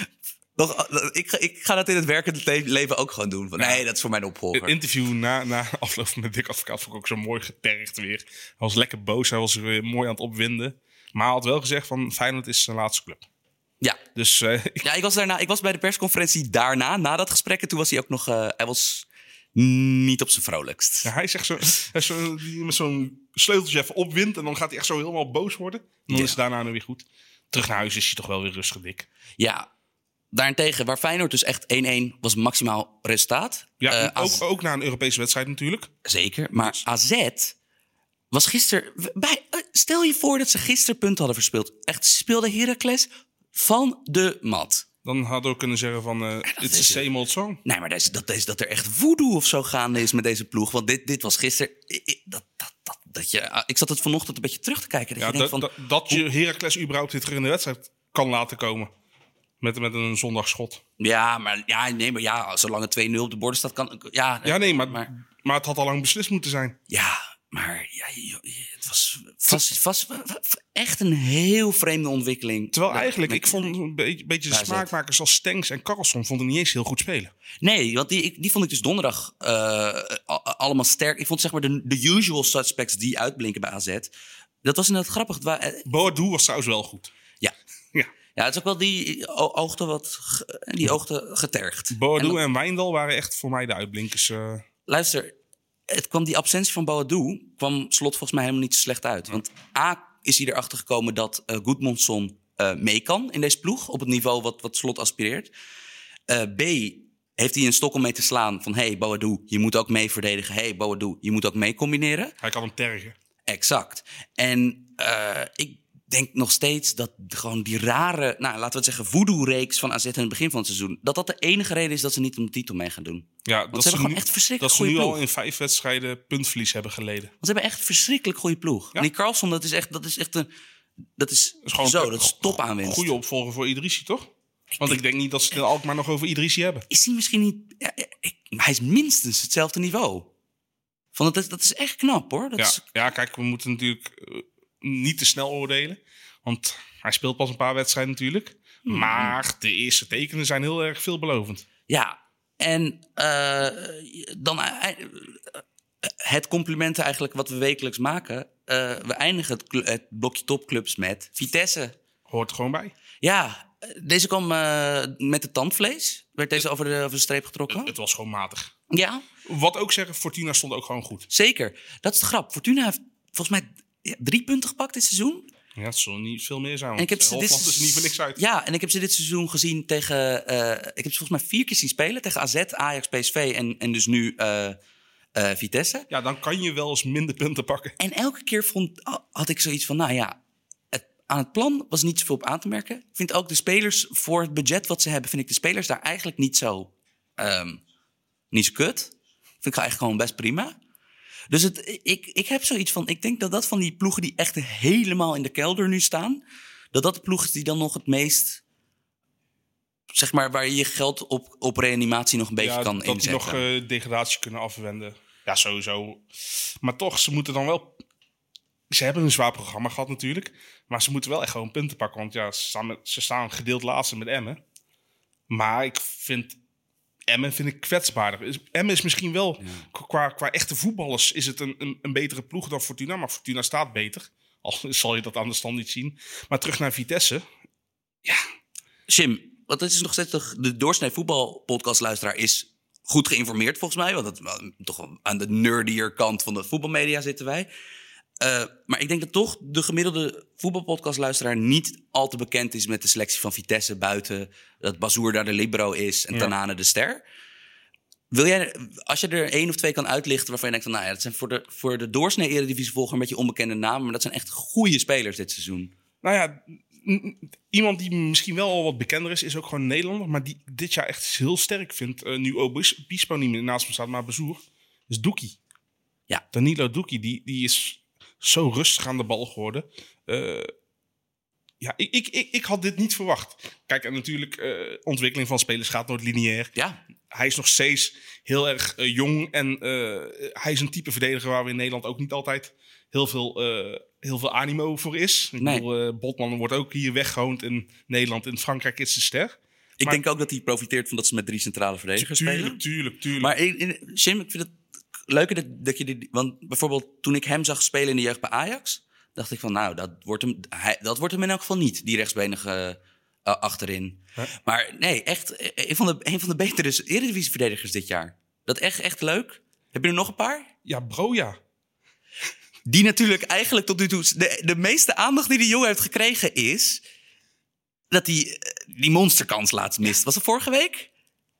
Nog, ik, ga- ik ga dat in het werkende le- leven ook gewoon doen. Van, nee, dat is voor mijn opvolger. Het interview na, na afloop met Dick Advocaat vond ik ook zo mooi getergd weer. Hij was lekker boos, hij was weer mooi aan het opwinden. Maar hij had wel gezegd van Feyenoord is zijn laatste club. Ja. Dus eh, ik- Ja, ik was, daarna, ik was bij de persconferentie daarna, na dat gesprek. En toen was hij ook nog... eh, hij was niet op zijn vrolijkst. ja, hij zegt zo, hij is zo die met zo'n sleuteltje even opwindt. En dan gaat hij echt zo helemaal boos worden. En dan Ja. is het daarna nu weer goed. Terug naar huis is hij toch wel weer rustig dik. Ja, daarentegen, waar Feyenoord dus echt 1-1 was maximaal resultaat. Ja, Eh, ook, ook na een Europese wedstrijd natuurlijk. Zeker, maar AZ was gisteren... Bij, stel je voor dat ze gisteren punten hadden verspeeld. Echt, speelde Heracles van de mat. Dan hadden we kunnen zeggen van, the is- same old song. Nee, maar dat, is, dat, is, dat er echt voodoo of zo gaande is met deze ploeg. Want dit, dit was gisteren... Dat, dat, dat, dat je, ah, ik zat het vanochtend een beetje terug te kijken. Dat Ja, je denkt van, dat, je Heracles überhaupt terug in de wedstrijd kan laten komen. Met, met een zondagschot. ja, maar, ja, nee, maar ja, zolang het 2-0 op de borden staat, kan... Ja, Ja, nee, maar, maar- maar, het had al lang beslist moeten zijn. Ja, maar ja, het was vast, vast, echt een heel vreemde ontwikkeling. Terwijl eigenlijk, met- ik vond een beetje, beetje de smaakmakers als Stenks en Carlson vonden niet eens heel goed spelen. Nee, want die, ik- die vond ik dus donderdag eh, allemaal sterk. Ik vond zeg maar de, de usual suspects die uitblinken bij AZ. Dat was inderdaad grappig. Eh, Boadu was trouwens wel goed. ja. Ja. ja, het is ook wel die oogte wat die oogte getergd. Boadu En en, Wijndal waren echt voor mij de uitblinkers. eh. Luister, het kwam die absentie van Boadu kwam slot volgens mij helemaal niet zo slecht uit. Want A is hij erachter gekomen dat eh, mee kan in deze ploeg op het niveau wat, wat slot aspireert. Eh, B heeft hij een stok om mee te slaan van hey Boadu, je moet ook mee verdedigen. Hey Boadu, je moet ook mee combineren. hij kan hem tergen. Exact. En ik denk nog steeds dat gewoon die rare, nou, laten we het zeggen, voodoo-reeks van AZ in het begin van het seizoen, dat dat de enige reden is dat ze niet om de titel mee gaan doen. Ja, dat ze hebben gewoon nu, echt verschrikkelijk Dat ze nu al in vijf wedstrijden puntverlies hebben geleden. Want ze hebben echt verschrikkelijk goede ploeg. En die Carlson, dat is echt, dat is echt een, dat is, Dat is gewoon zo, dat is top aanwinst. Goede opvolger voor Idrissi, toch? Want ik denk niet dat ze het in Alkmaar nog over Idrissi hebben. Is hij misschien niet, ja, ja, ik- maar hij is minstens hetzelfde niveau. Van, dat, is, dat is echt knap hoor. Dat Ja, is, ja, kijk, we moeten natuurlijk eh, niet te snel oordelen. Want hij speelt pas een paar wedstrijden natuurlijk. Hmm. Maar de eerste tekenen zijn heel erg veelbelovend. Ja, en eh, dan eh, eh, het compliment eigenlijk wat we wekelijks maken. We eindigen het, het blokje topclubs met Vitesse. Hoort er gewoon bij. Ja, deze kwam met het tandvlees. Werd deze over de, over de streep getrokken? Het was gewoon matig. Ja, Wat ook zeggen, Fortuna stond ook gewoon goed. zeker. Dat is de grap. Fortuna heeft volgens mij ja, drie punten gepakt dit seizoen. Ja, het zal niet veel meer zijn. En ik heb ze Hofland dit is niet voor niks uit. Ja, en ik heb ze dit seizoen gezien tegen. eh, ik heb ze volgens mij vier keer zien spelen tegen AZ, Ajax, PSV en, en dus nu eh, eh, Vitesse. Ja, dan kan je wel eens minder punten pakken. En elke keer vond, had ik zoiets van, nou ja, het, aan het plan was niet zoveel op aan te merken. Ik vind ook de spelers, voor het budget wat ze hebben, vind ik de spelers daar eigenlijk niet zo, ehm, niet zo kut. Vind ik eigenlijk gewoon best prima. Dus het, ik, ik heb zoiets van, ik denk dat dat van die ploegen die echt helemaal in de kelder nu staan, dat dat de ploeg is die dan nog het meest, zeg maar, waar je je geld op, op reanimatie nog een beetje ja, kan dat die inzetten. nog eh, degradatie kunnen afwenden. Ja, sowieso. Maar toch, ze moeten dan wel... Ze hebben een zwaar programma gehad natuurlijk. Maar ze moeten wel echt gewoon punten pakken. Want ja, ze staan, met- ze staan gedeeld laatste met Emmen. Maar ik vind... Emmen vind ik kwetsbaarder. Emmen is misschien wel... Qua, qua echte voetballers is het een, een, een betere ploeg dan Fortuna. Maar Fortuna staat beter. Al zal je dat aan de stand niet zien. Maar terug naar Vitesse. Jim, want het is nog steeds toch, de doorsnee voetbalpodcastluisteraar is goed geïnformeerd volgens mij. Want wel, toch aan de nerdier kant van de voetbalmedia zitten wij. Eh, maar ik denk dat toch de gemiddelde voetbalpodcastluisteraar niet al te bekend is met de selectie van Vitesse buiten dat Bazoer daar de libero is en Ja. Tanane de ster. Wil jij, als je er één of twee kan uitlichten waarvan je denkt van, nou ja, dat zijn voor de, voor de doorsnee eredivisievolger een beetje onbekende namen, maar dat zijn echt goede spelers dit seizoen. Nou ja, iemand die misschien wel al wat bekender is, is ook gewoon een Nederlander. Maar die dit jaar echt heel sterk vindt. eh, nu Obispo niet meer naast me staat, maar Bezoer. is Doekie. Ja. Danilo Doekie, die, die is zo rustig aan de bal geworden. Eh, ja, ik, ik, ik, ik had dit niet verwacht. Kijk, en natuurlijk, eh ontwikkeling van spelers gaat nooit lineair. Ja, Hij is nog steeds heel erg eh, jong. En hij is een type verdediger waar we in Nederland ook niet altijd heel veel, heel veel animo voor is. Ik Nee. bedoel, Botman wordt ook hier weggewoond in Nederland. In Frankrijk is de ster. ik Maar- denk ook dat hij profiteert van dat ze met drie centrale verdedigers spelen. Tuurlijk, tuurlijk, tuurlijk. Maar in, in, Jim, ik vind het leuker dat, dat je die... Want bijvoorbeeld toen ik hem zag spelen in de jeugd bij Ajax... dacht ik van, nou, dat wordt hem, hij, dat wordt hem in elk geval niet, die rechtsbenige eh, achterin. Maar nee, echt eh, een van de, een van de betere Eredivisie-verdedigers dit jaar. Dat echt, echt leuk. Heb je er nog een paar? Ja, bro, ja. Die natuurlijk eigenlijk tot nu toe... De, de meeste aandacht die die jongen heeft gekregen is... dat hij eh, die monsterkans laatst mist. Was dat vorige week?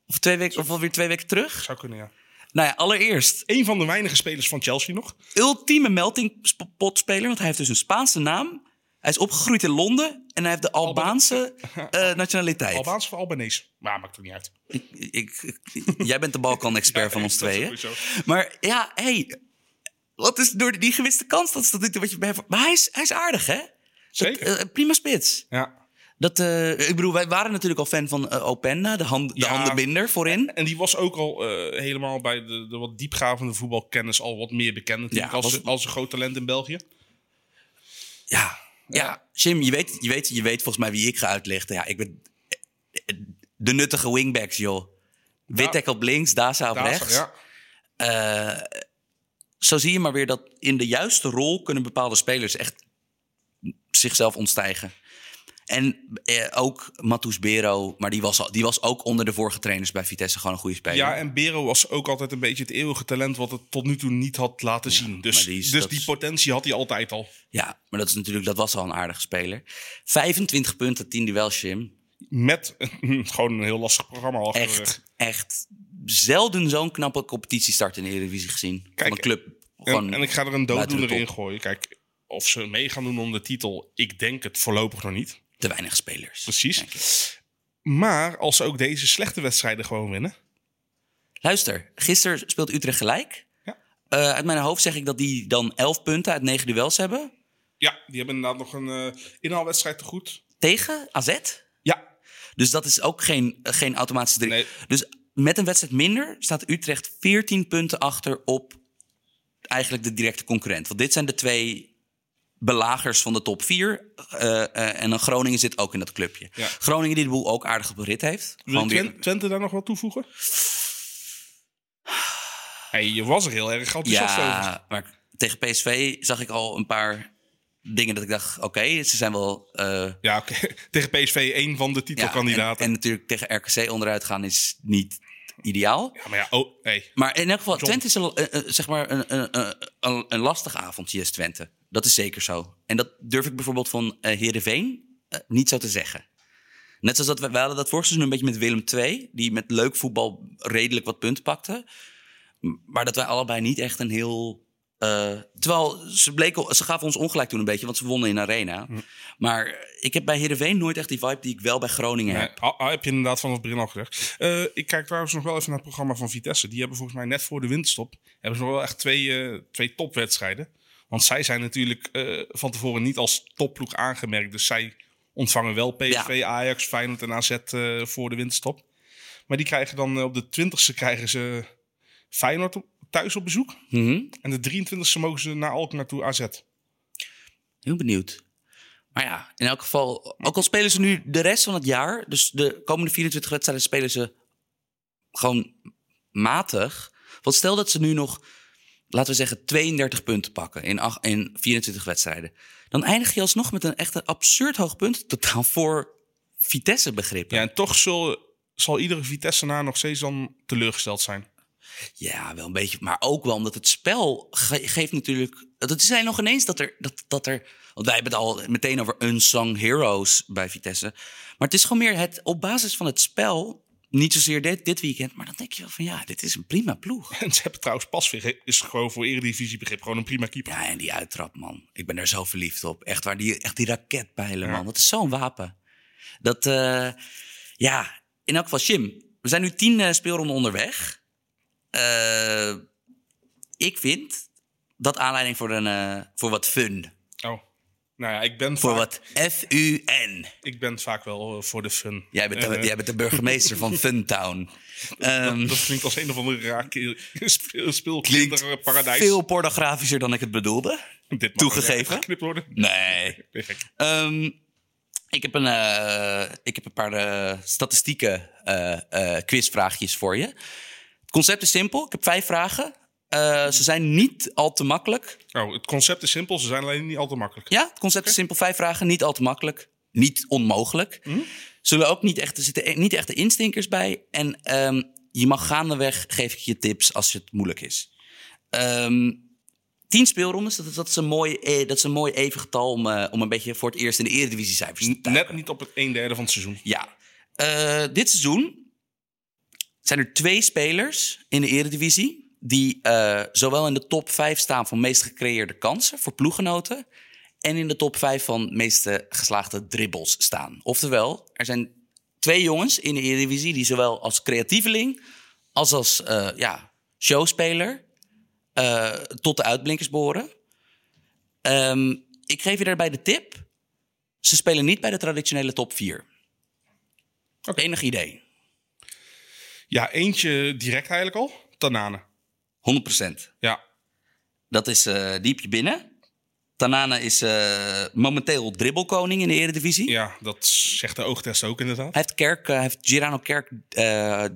Of, twee weken, of alweer twee weken terug? Zou kunnen, ja. Nou ja, allereerst Een van de weinige spelers van Chelsea nog. ultieme melting pot speler. Want hij heeft dus een Spaanse naam. Hij is opgegroeid in Londen. En hij heeft de Albaanse eh, nationaliteit. Albaans of Albanees. Maar maakt er niet uit. Ik, ik, ik- jij bent de Balkan-expert van ons Dat tweeën. Maar ja, hey, wat is door die gewiste kans? Dat is toe wat je bij Maar hij is, hij is aardig, hè? Dat, Zeker. eh, prima spits. Ja. Dat, eh, ik bedoel, wij waren natuurlijk al fan van Openda, de, hand, de Ja. handenbinder voorin. En die was ook al eh, helemaal bij de, de wat diepgravende voetbalkennis al wat meer bekend. Ja, als, was- als een groot talent in België. Ja, ja. Jim, je weet, je, weet, je weet volgens mij wie ik ga uitlichten. Ja, ik ben de nuttige wingbacks, joh. Wittek op links, Daza op rechts. Ja. Zo zie je maar weer dat in de juiste rol kunnen bepaalde spelers echt zichzelf ontstijgen. En eh, ook Matus Bero, maar die was, die was ook onder de vorige trainers bij Vitesse gewoon een goede speler. ja, en Bero was ook altijd een beetje het eeuwige talent wat het tot nu toe niet had laten zien. Dus, die is- dus die potentie had hij altijd al. Ja, maar dat, is natuurlijk, dat was al een aardige speler. 25 punten, 10 duels, Jim. Met gewoon een heel lastig programma achter. Echt, echt zelden zo'n knappe competitiestart in de Eredivisie gezien. Kijk, van een club. En, en ik ga er een dooddoener in gooien. Kijk, of ze mee gaan doen om de titel, ik denk het voorlopig nog niet. Te weinig spelers. Precies. Maar als ze ook deze slechte wedstrijden gewoon winnen. Luister, gisteren speelt Utrecht gelijk. Ja. Eh, uit mijn hoofd zeg ik dat die dan 11 punten uit 9 duels hebben. Ja, die hebben inderdaad nog een eh inhaalwedstrijd te goed. Tegen AZ. Ja, Dus dat is ook geen, geen automatische drie. Nee. Dus met een wedstrijd minder staat Utrecht 14 punten achter op eigenlijk de directe concurrent. Want dit zijn de twee belagers van de top 4. en dan Groningen zit ook in dat clubje. Ja. Groningen die de boel ook aardig op de rit heeft. wil weer- Twente, daar nog wat toevoegen? Hey, je was er heel erg enthousiast over. Ja, maar tegen PSV zag ik al een paar dingen dat ik dacht... oké, ze zijn wel... eh, Ja, oké. tegen PSV één van de ja, titelkandidaten. en, en natuurlijk tegen RKC onderuit gaan is niet ideaal. Ja, maar ja, oh, hey. Maar in elk geval, John. Twente is een, eh, eh, zeg maar een, een, een, een, een lastig avondje, is Twente. Dat is zeker zo. En dat durf ik bijvoorbeeld van eh Heerenveen eh, niet zo te zeggen. Net zoals dat we, we hadden dat vorig seizoen een beetje met Willem II... die met leuk voetbal redelijk wat punten pakte. Maar dat wij allebei niet echt een heel... eh, terwijl ze, bleken, ze gaven ons ongelijk toen een beetje, want ze wonnen in Arena. Hm. Maar ik heb bij Heerenveen nooit echt die vibe die ik wel bij Groningen Nee, heb. ah, ah, heb je inderdaad van het begin al gezegd. Ik kijk trouwens nog wel even naar het programma van Vitesse. Die hebben volgens mij net voor de winterstop... hebben ze nog wel echt twee, twee topwedstrijden. Want zij zijn natuurlijk eh, van tevoren niet als topploeg aangemerkt. Dus zij ontvangen wel PSV, Ajax, Feyenoord en AZ eh, voor de winterstop. Maar die krijgen dan eh, op de 20ste krijgen ze Feyenoord op- thuis op bezoek. Mhm. En de 23ste mogen ze naar Alkmaar toe AZ. Heel benieuwd. Maar ja, in elk geval, ook al spelen ze nu de rest van het jaar, dus de komende 24 wedstrijden spelen ze gewoon matig. Want stel dat ze nu nog, laten we zeggen, 32 punten pakken in, in 24 wedstrijden. Dan eindig je alsnog met een echt een absurd hoog punt totaal voor Vitesse begrippen. Ja, en toch zal, zal iedere Vitesse-naar nog steeds dan teleurgesteld zijn. Ja, wel een beetje. Maar ook wel omdat het spel ge- geeft natuurlijk. Het zijn nog ineens dat er, dat, dat er. Want wij hebben het al meteen over unsung heroes bij Vitesse. Maar het is gewoon meer het op basis van het spel. Niet zozeer dit, dit weekend. Maar dan denk je wel van ja, dit is een prima ploeg. En ze hebben trouwens Pasveer is gewoon voor eredivisiebegrip gewoon een prima keeper. Ja, en die uittrap, man. Ik ben daar zo verliefd op. Echt waar, die, echt die raketpijlen, man. Dat is zo'n wapen. Dat, eh, ja, in elk geval, Jim. We zijn nu tien eh, speelronden onderweg. Eh, ik vind dat aanleiding voor, een, voor wat fun. Nou ja, ik ben, Voor vaak, wat F-U-N. ik ben vaak wel eh, voor de fun. Jij bent, de, Eh, jij bent de burgemeester van Funtown. Ehm, dat klinkt als een of andere klinkt speelkinderparadijs. veel pornografischer dan ik het bedoelde. Dit toegegeven. worden. Nee. Ehm, ik, heb een, eh, ik heb een paar eh, statistieke quizvraagjes voor je. Het concept is simpel. Ik heb vijf vragen. Eh, ze zijn niet al te makkelijk. Oh, het concept is simpel, ze zijn alleen niet al te makkelijk. Ja, het concept is simpel. Vijf vragen, niet al te makkelijk. Niet onmogelijk. Zullen ook niet echt, er zitten e- niet echt de instinkers bij. En ehm, je mag gaandeweg, geef ik je tips als het moeilijk is. Ehm, tien speelrondes, dat, is- dat, is een mooi, eh, dat is een mooi even getal om, eh, om een beetje voor het eerst in de eredivisie cijfers te duiken. Net niet op het een derde van het seizoen. Ja. Dit seizoen zijn er twee spelers in de eredivisie... die eh, zowel in de top 5 staan van meest gecreëerde kansen voor ploeggenoten... en in de top 5 van meeste geslaagde dribbles staan. Oftewel, er zijn twee jongens in de eredivisie... die zowel als creatieveling als als eh, ja, showspeler eh, tot de uitblinkers behoren. Ehm, ik geef je daarbij de tip... ze spelen niet bij de traditionele top 4. Enig idee. Ja, eentje direct eigenlijk al. Tanane. 100%. Ja. Dat is eh diep je binnen. Tanane is eh, momenteel dribbelkoning in de Eredivisie. ja, dat zegt de oogtest ook inderdaad. Hij heeft, Kerk, eh, heeft Girano Kerk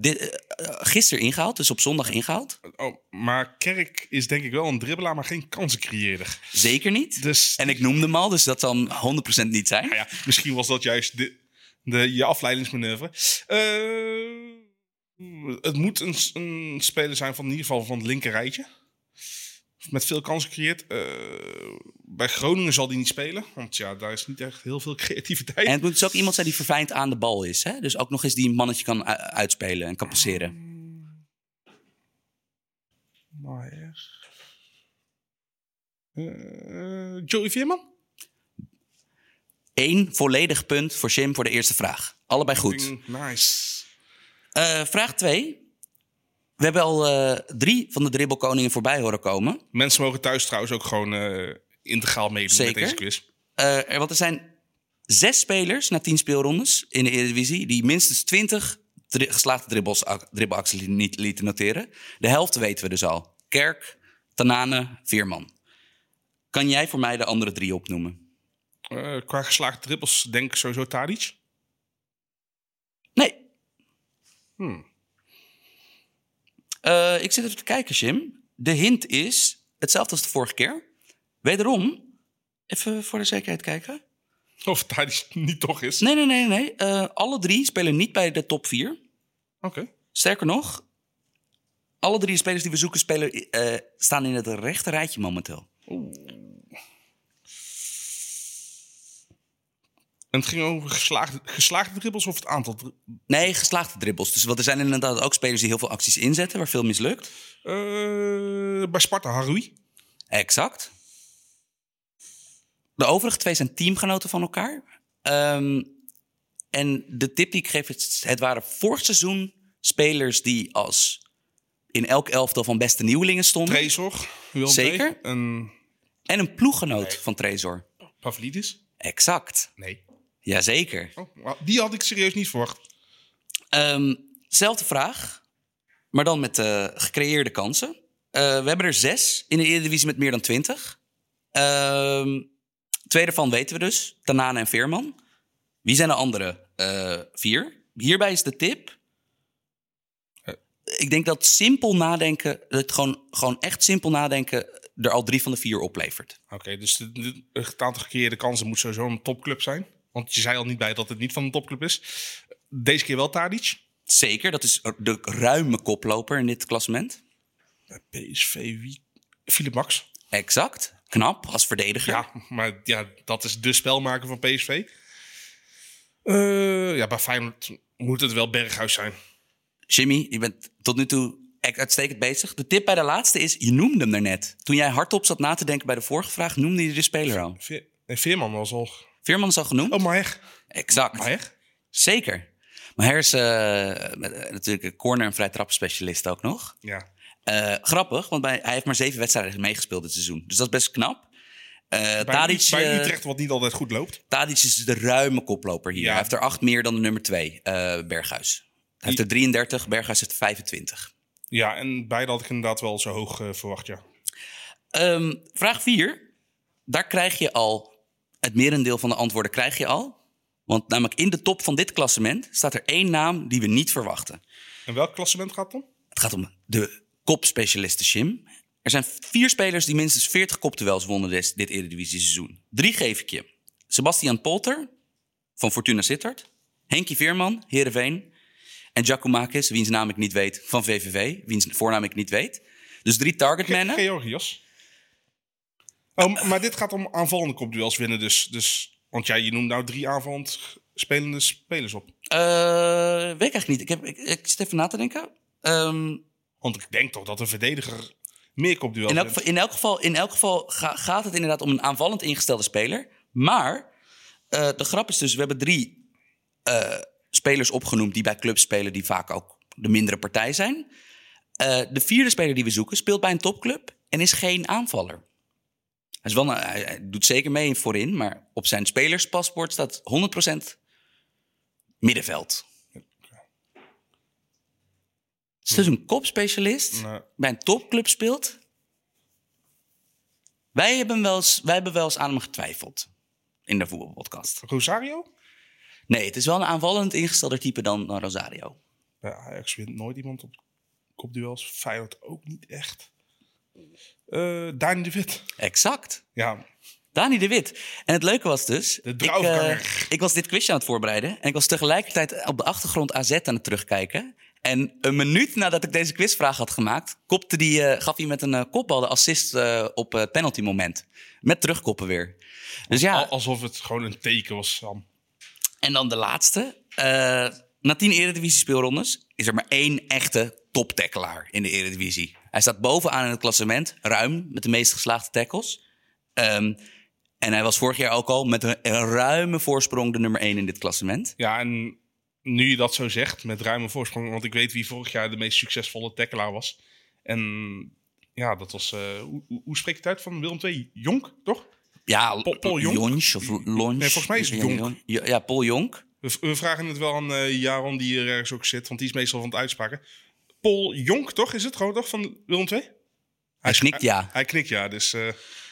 dit, eh, gisteren ingehaald, dus op zondag ingehaald. Oh, maar Kerk is denk ik wel een dribbelaar, maar geen kansencreëerder. Zeker niet. Dus En ik noemde hem al, dus dat zal 100% niet zijn. nou ja, misschien was dat juist de, de, je afleidingsmanoeuvre. Eh, het moet een, een speler zijn van in ieder geval van het linker rijtje. Met veel kansen gecreëerd. Eh, bij Groningen zal die niet spelen. Want ja, daar is niet echt heel veel creativiteit. En het moet dus ook iemand zijn die verfijnd aan de bal is. Hè? Dus ook nog eens die een mannetje kan uitspelen en kan passeren. Maar echt. Eh, Joey Veerman? Eén volledig punt voor Jim voor de eerste vraag. Allebei goed. Nice. Eh, vraag 2. We hebben al eh, drie van de dribbelkoningen voorbij horen komen. Mensen mogen thuis trouwens ook gewoon eh, integraal meedoen Zeker. met deze quiz. Want er zijn zes spelers na tien speelrondes in de Eredivisie... die minstens 20 dri- geslaagde dribbels, dribbelacties niet lieten noteren. De helft weten we dus al. Kerk, Tanane, Veerman. Kan jij voor mij de andere drie opnoemen? Qua geslaagde dribbels denk ik sowieso Tadic. Nee. Hmm. Eh, ik zit even te kijken, Jim. De hint is hetzelfde als de vorige keer. Wederom, even voor de zekerheid kijken. Of Tadic niet toch is. Nee, nee, nee, nee. Eh, alle drie spelen niet bij de top 4. Oké. Sterker nog, alle drie spelers die we zoeken spelen, eh, staan in het rechte rijtje momenteel. En het ging over geslaagde, geslaagde dribbels of het aantal. Nee, geslaagde dribbles. Dus, want er zijn inderdaad ook spelers die heel veel acties inzetten, waar veel mislukt. Eh, bij Sparta Haroui. Exact. De overige twee zijn teamgenoten van elkaar. Ehm, en de tip die ik geef, is, het waren vorig seizoen spelers die als in elk elftal van beste nieuwelingen stonden. Trezor. Zeker. II. En En een ploeggenoot van Trezor. Pavlidis. Exact. Nee. Jazeker. Oh, die had ik serieus niet verwacht. Ehm zelfde vraag, maar dan met eh, gecreëerde kansen. Eh, we hebben er zes in de Eredivisie met meer dan twintig. Ehm twee daarvan weten we dus, Tanane en Veerman. Wie zijn de andere eh, vier? Hierbij is de tip. Ik denk dat simpel nadenken, dat gewoon, gewoon echt simpel nadenken, er al drie van de vier oplevert. Oké, dus het aantal gecreëerde kansen moet sowieso een topclub zijn. Want je zei al niet bij dat het niet van een topclub is. Deze keer wel Tadic. Zeker, dat is de ruime koploper in dit klassement. PSV wie? Philip Max. Exact. Knap als verdediger. Ja, maar ja, dat is de spelmaker van PSV. Eh, ja, bij Feyenoord moet het wel Berghuis zijn. Jimmy, je bent tot nu toe echt uitstekend bezig. De tip bij de laatste is, je noemde hem daarnet. Toen jij hardop zat na te denken bij de vorige vraag, noemde je de speler al. Veerman was al... Veerman is al genoemd? Oh, Maher. exact. Maher? Zeker. Maar hij is eh, eh, natuurlijk een corner- en vrij trappenspecialist ook nog. Ja. Eh, grappig, want bij, hij heeft maar zeven wedstrijden meegespeeld dit seizoen. Dus dat is best knap. Eh Bij, Tadic, bij Utrecht wat niet altijd goed loopt. Tadic is de ruime koploper hier. Ja. Hij heeft er acht meer dan de nummer twee, Berghuis. Hij heeft er 33, Berghuis heeft er 25. Ja, en beide had ik inderdaad wel zo hoog verwacht, ja. Ehm, vraag 4. Daar krijg je al, het merendeel van de antwoorden krijg je al. Want namelijk in de top van dit klassement staat er één naam die we niet verwachten. En welk klassement gaat het om? Het gaat om de kopspecialisten, Shim. Er zijn vier spelers die minstens 40 kopduels wonnen dit, dit Eredivisie-seizoen. Drie geef ik je. Sebastian Polter van Fortuna Sittard. Henkie Veerman, Heerenveen. En Giacomakis, wiens naam ik niet weet, van VVV. Wiens voornaam ik niet weet. Dus drie targetmannen. Georgios. Oh, maar dit gaat om aanvallende kopduels winnen dus. dus. Want ja, je noemt nou drie aanvallend spelende spelers op. Eh, weet ik eigenlijk niet. Ik, heb, ik, ik zit even na te denken. Ehm, Want ik denk toch dat een verdediger meer kopduels in, elk, wint. geval- in elk geval, in elk geval ga- gaat het inderdaad om een aanvallend ingestelde speler. Maar eh, de grap is dus, we hebben drie eh, spelers opgenoemd die bij clubs spelen die vaak ook de mindere partij zijn. De vierde speler die we zoeken speelt bij een topclub en is geen aanvaller. Hij, is wel een- hij, hij doet zeker mee in voorin, maar op zijn spelerspaspoort staat 100% middenveld. Het is dus een kopspecialist Nee. bij een topclub speelt. Wij hebben wel eens, wij hebben wel eens aan hem getwijfeld in de voetbalpodcast. Rosario? Nee, het is wel een aanvallend ingestelder type dan, dan Rosario. Bij Ajax wint nooit iemand op kopduels. Feyenoord ook niet echt. Eh Dani de Wit. Exact. Ja, Dani de Wit. En het leuke was dus... De ik, eh, ik was dit quizje aan het voorbereiden. En ik was tegelijkertijd op de achtergrond AZ aan het terugkijken. En een minuut nadat ik deze quizvraag had gemaakt... Kopte die, eh, gaf hij met een kopbal de assist op het penalty moment. Met terugkoppen weer. Dus ja, al- alsof het gewoon een teken was, Sam. En dan de laatste. Na tien Eredivisie speelrondes is er maar één echte toptackelaar in de Eredivisie. Hij staat bovenaan in het klassement, ruim, met de meest geslaagde tackles. Ehm, en hij was vorig jaar ook al met een, een ruime voorsprong de nummer één in dit klassement. Ja, en nu je dat zo zegt, met ruime voorsprong... want ik weet wie vorig jaar de meest succesvolle tackelaar was. En ja, dat was... eh, hoe, hoe- spreek je het uit van Willem II? Jonk, toch? Ja, Paul- Paul Jonk? Jonch of Lonch. Nee, volgens mij is het Jonk. Jon- Ja, Paul Jonk. We, we vragen het wel aan eh Jaron, die er ergens ook zit... want die is meestal van het uitspraken. Paul Jonk, toch? Is het gewoon toch van Willem II? Hij knikt ja. Hij knikt ja, dus eh,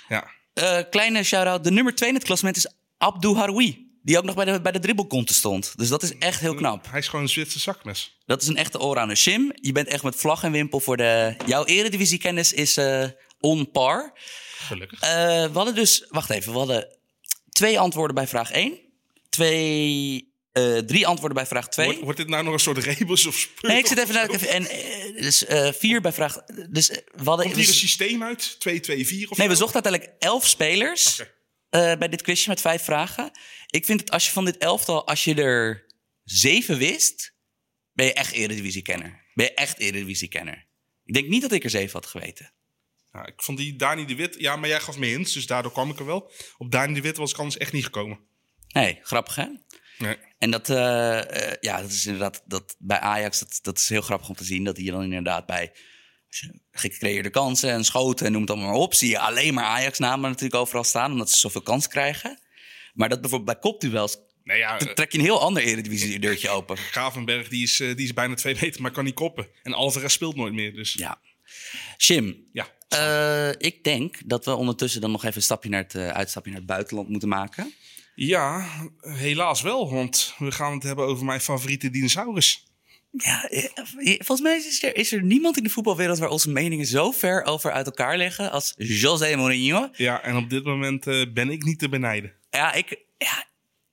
ja. Eh, kleine shout-out. De nummer twee in het klassement is Abdou Haroui. Die ook nog bij de, bij de dribbelcontest stond. Dus dat is echt heel knap. Hij is gewoon een Zwitser zakmes. Dat is een echte allrounder. Shim, je bent echt met vlag en wimpel voor de... Jouw eredivisiekennis is eh on par. Gelukkig. We hadden dus... Wacht even, we hadden twee antwoorden bij vraag 1. Twee... eh, drie antwoorden bij vraag 2. Wordt, wordt dit nou nog een soort rebus of speur? Nee, ik zit even naar... Even, en, eh, dus eh, vier bij vraag... Dus we hadden... Komt hier een systeem uit? 2, 2, 4 of nee, we zo? zochten uiteindelijk elf spelers bij dit quizje met vijf vragen. Ik vind het als je van dit elftal, als je er zeven wist, ben je echt eredivisie-kenner. Ben je echt eredivisie-kenner. Ik denk niet dat ik er zeven had geweten. Ja, ik vond die Dani de Wit... Ja, maar jij gaf me hints, dus daardoor kwam ik er wel. Op Dani de Wit was ik anders echt niet gekomen. Nee, grappig hè? Nee. En dat, eh, eh, ja, dat is inderdaad, dat, bij Ajax, dat, dat is heel grappig om te zien. Dat hij dan inderdaad bij gecreëerde kansen en schoten en noem het allemaal maar op. Zie je alleen maar Ajax-namen natuurlijk overal staan, omdat ze zoveel kans krijgen. Maar dat bijvoorbeeld bij kopduels, Nee, ja, eh, trek je een heel ander eredivisie-deurtje open. Gravenberg die is, die is bijna twee meter, maar kan niet koppen. En Alvarez speelt nooit meer, dus ja. Shim, ja. ik denk dat we ondertussen dan nog even een stapje naar het, uitstapje naar het buitenland moeten maken. Ja, helaas wel, want we gaan het hebben over mijn favoriete dinosaurus. Ja, eh, volgens mij is er, is er niemand in de voetbalwereld waar onze meningen zo ver over uit elkaar liggen als José Mourinho. Ja, en op dit moment eh, ben ik niet te benijden. Ja, ik. Ja,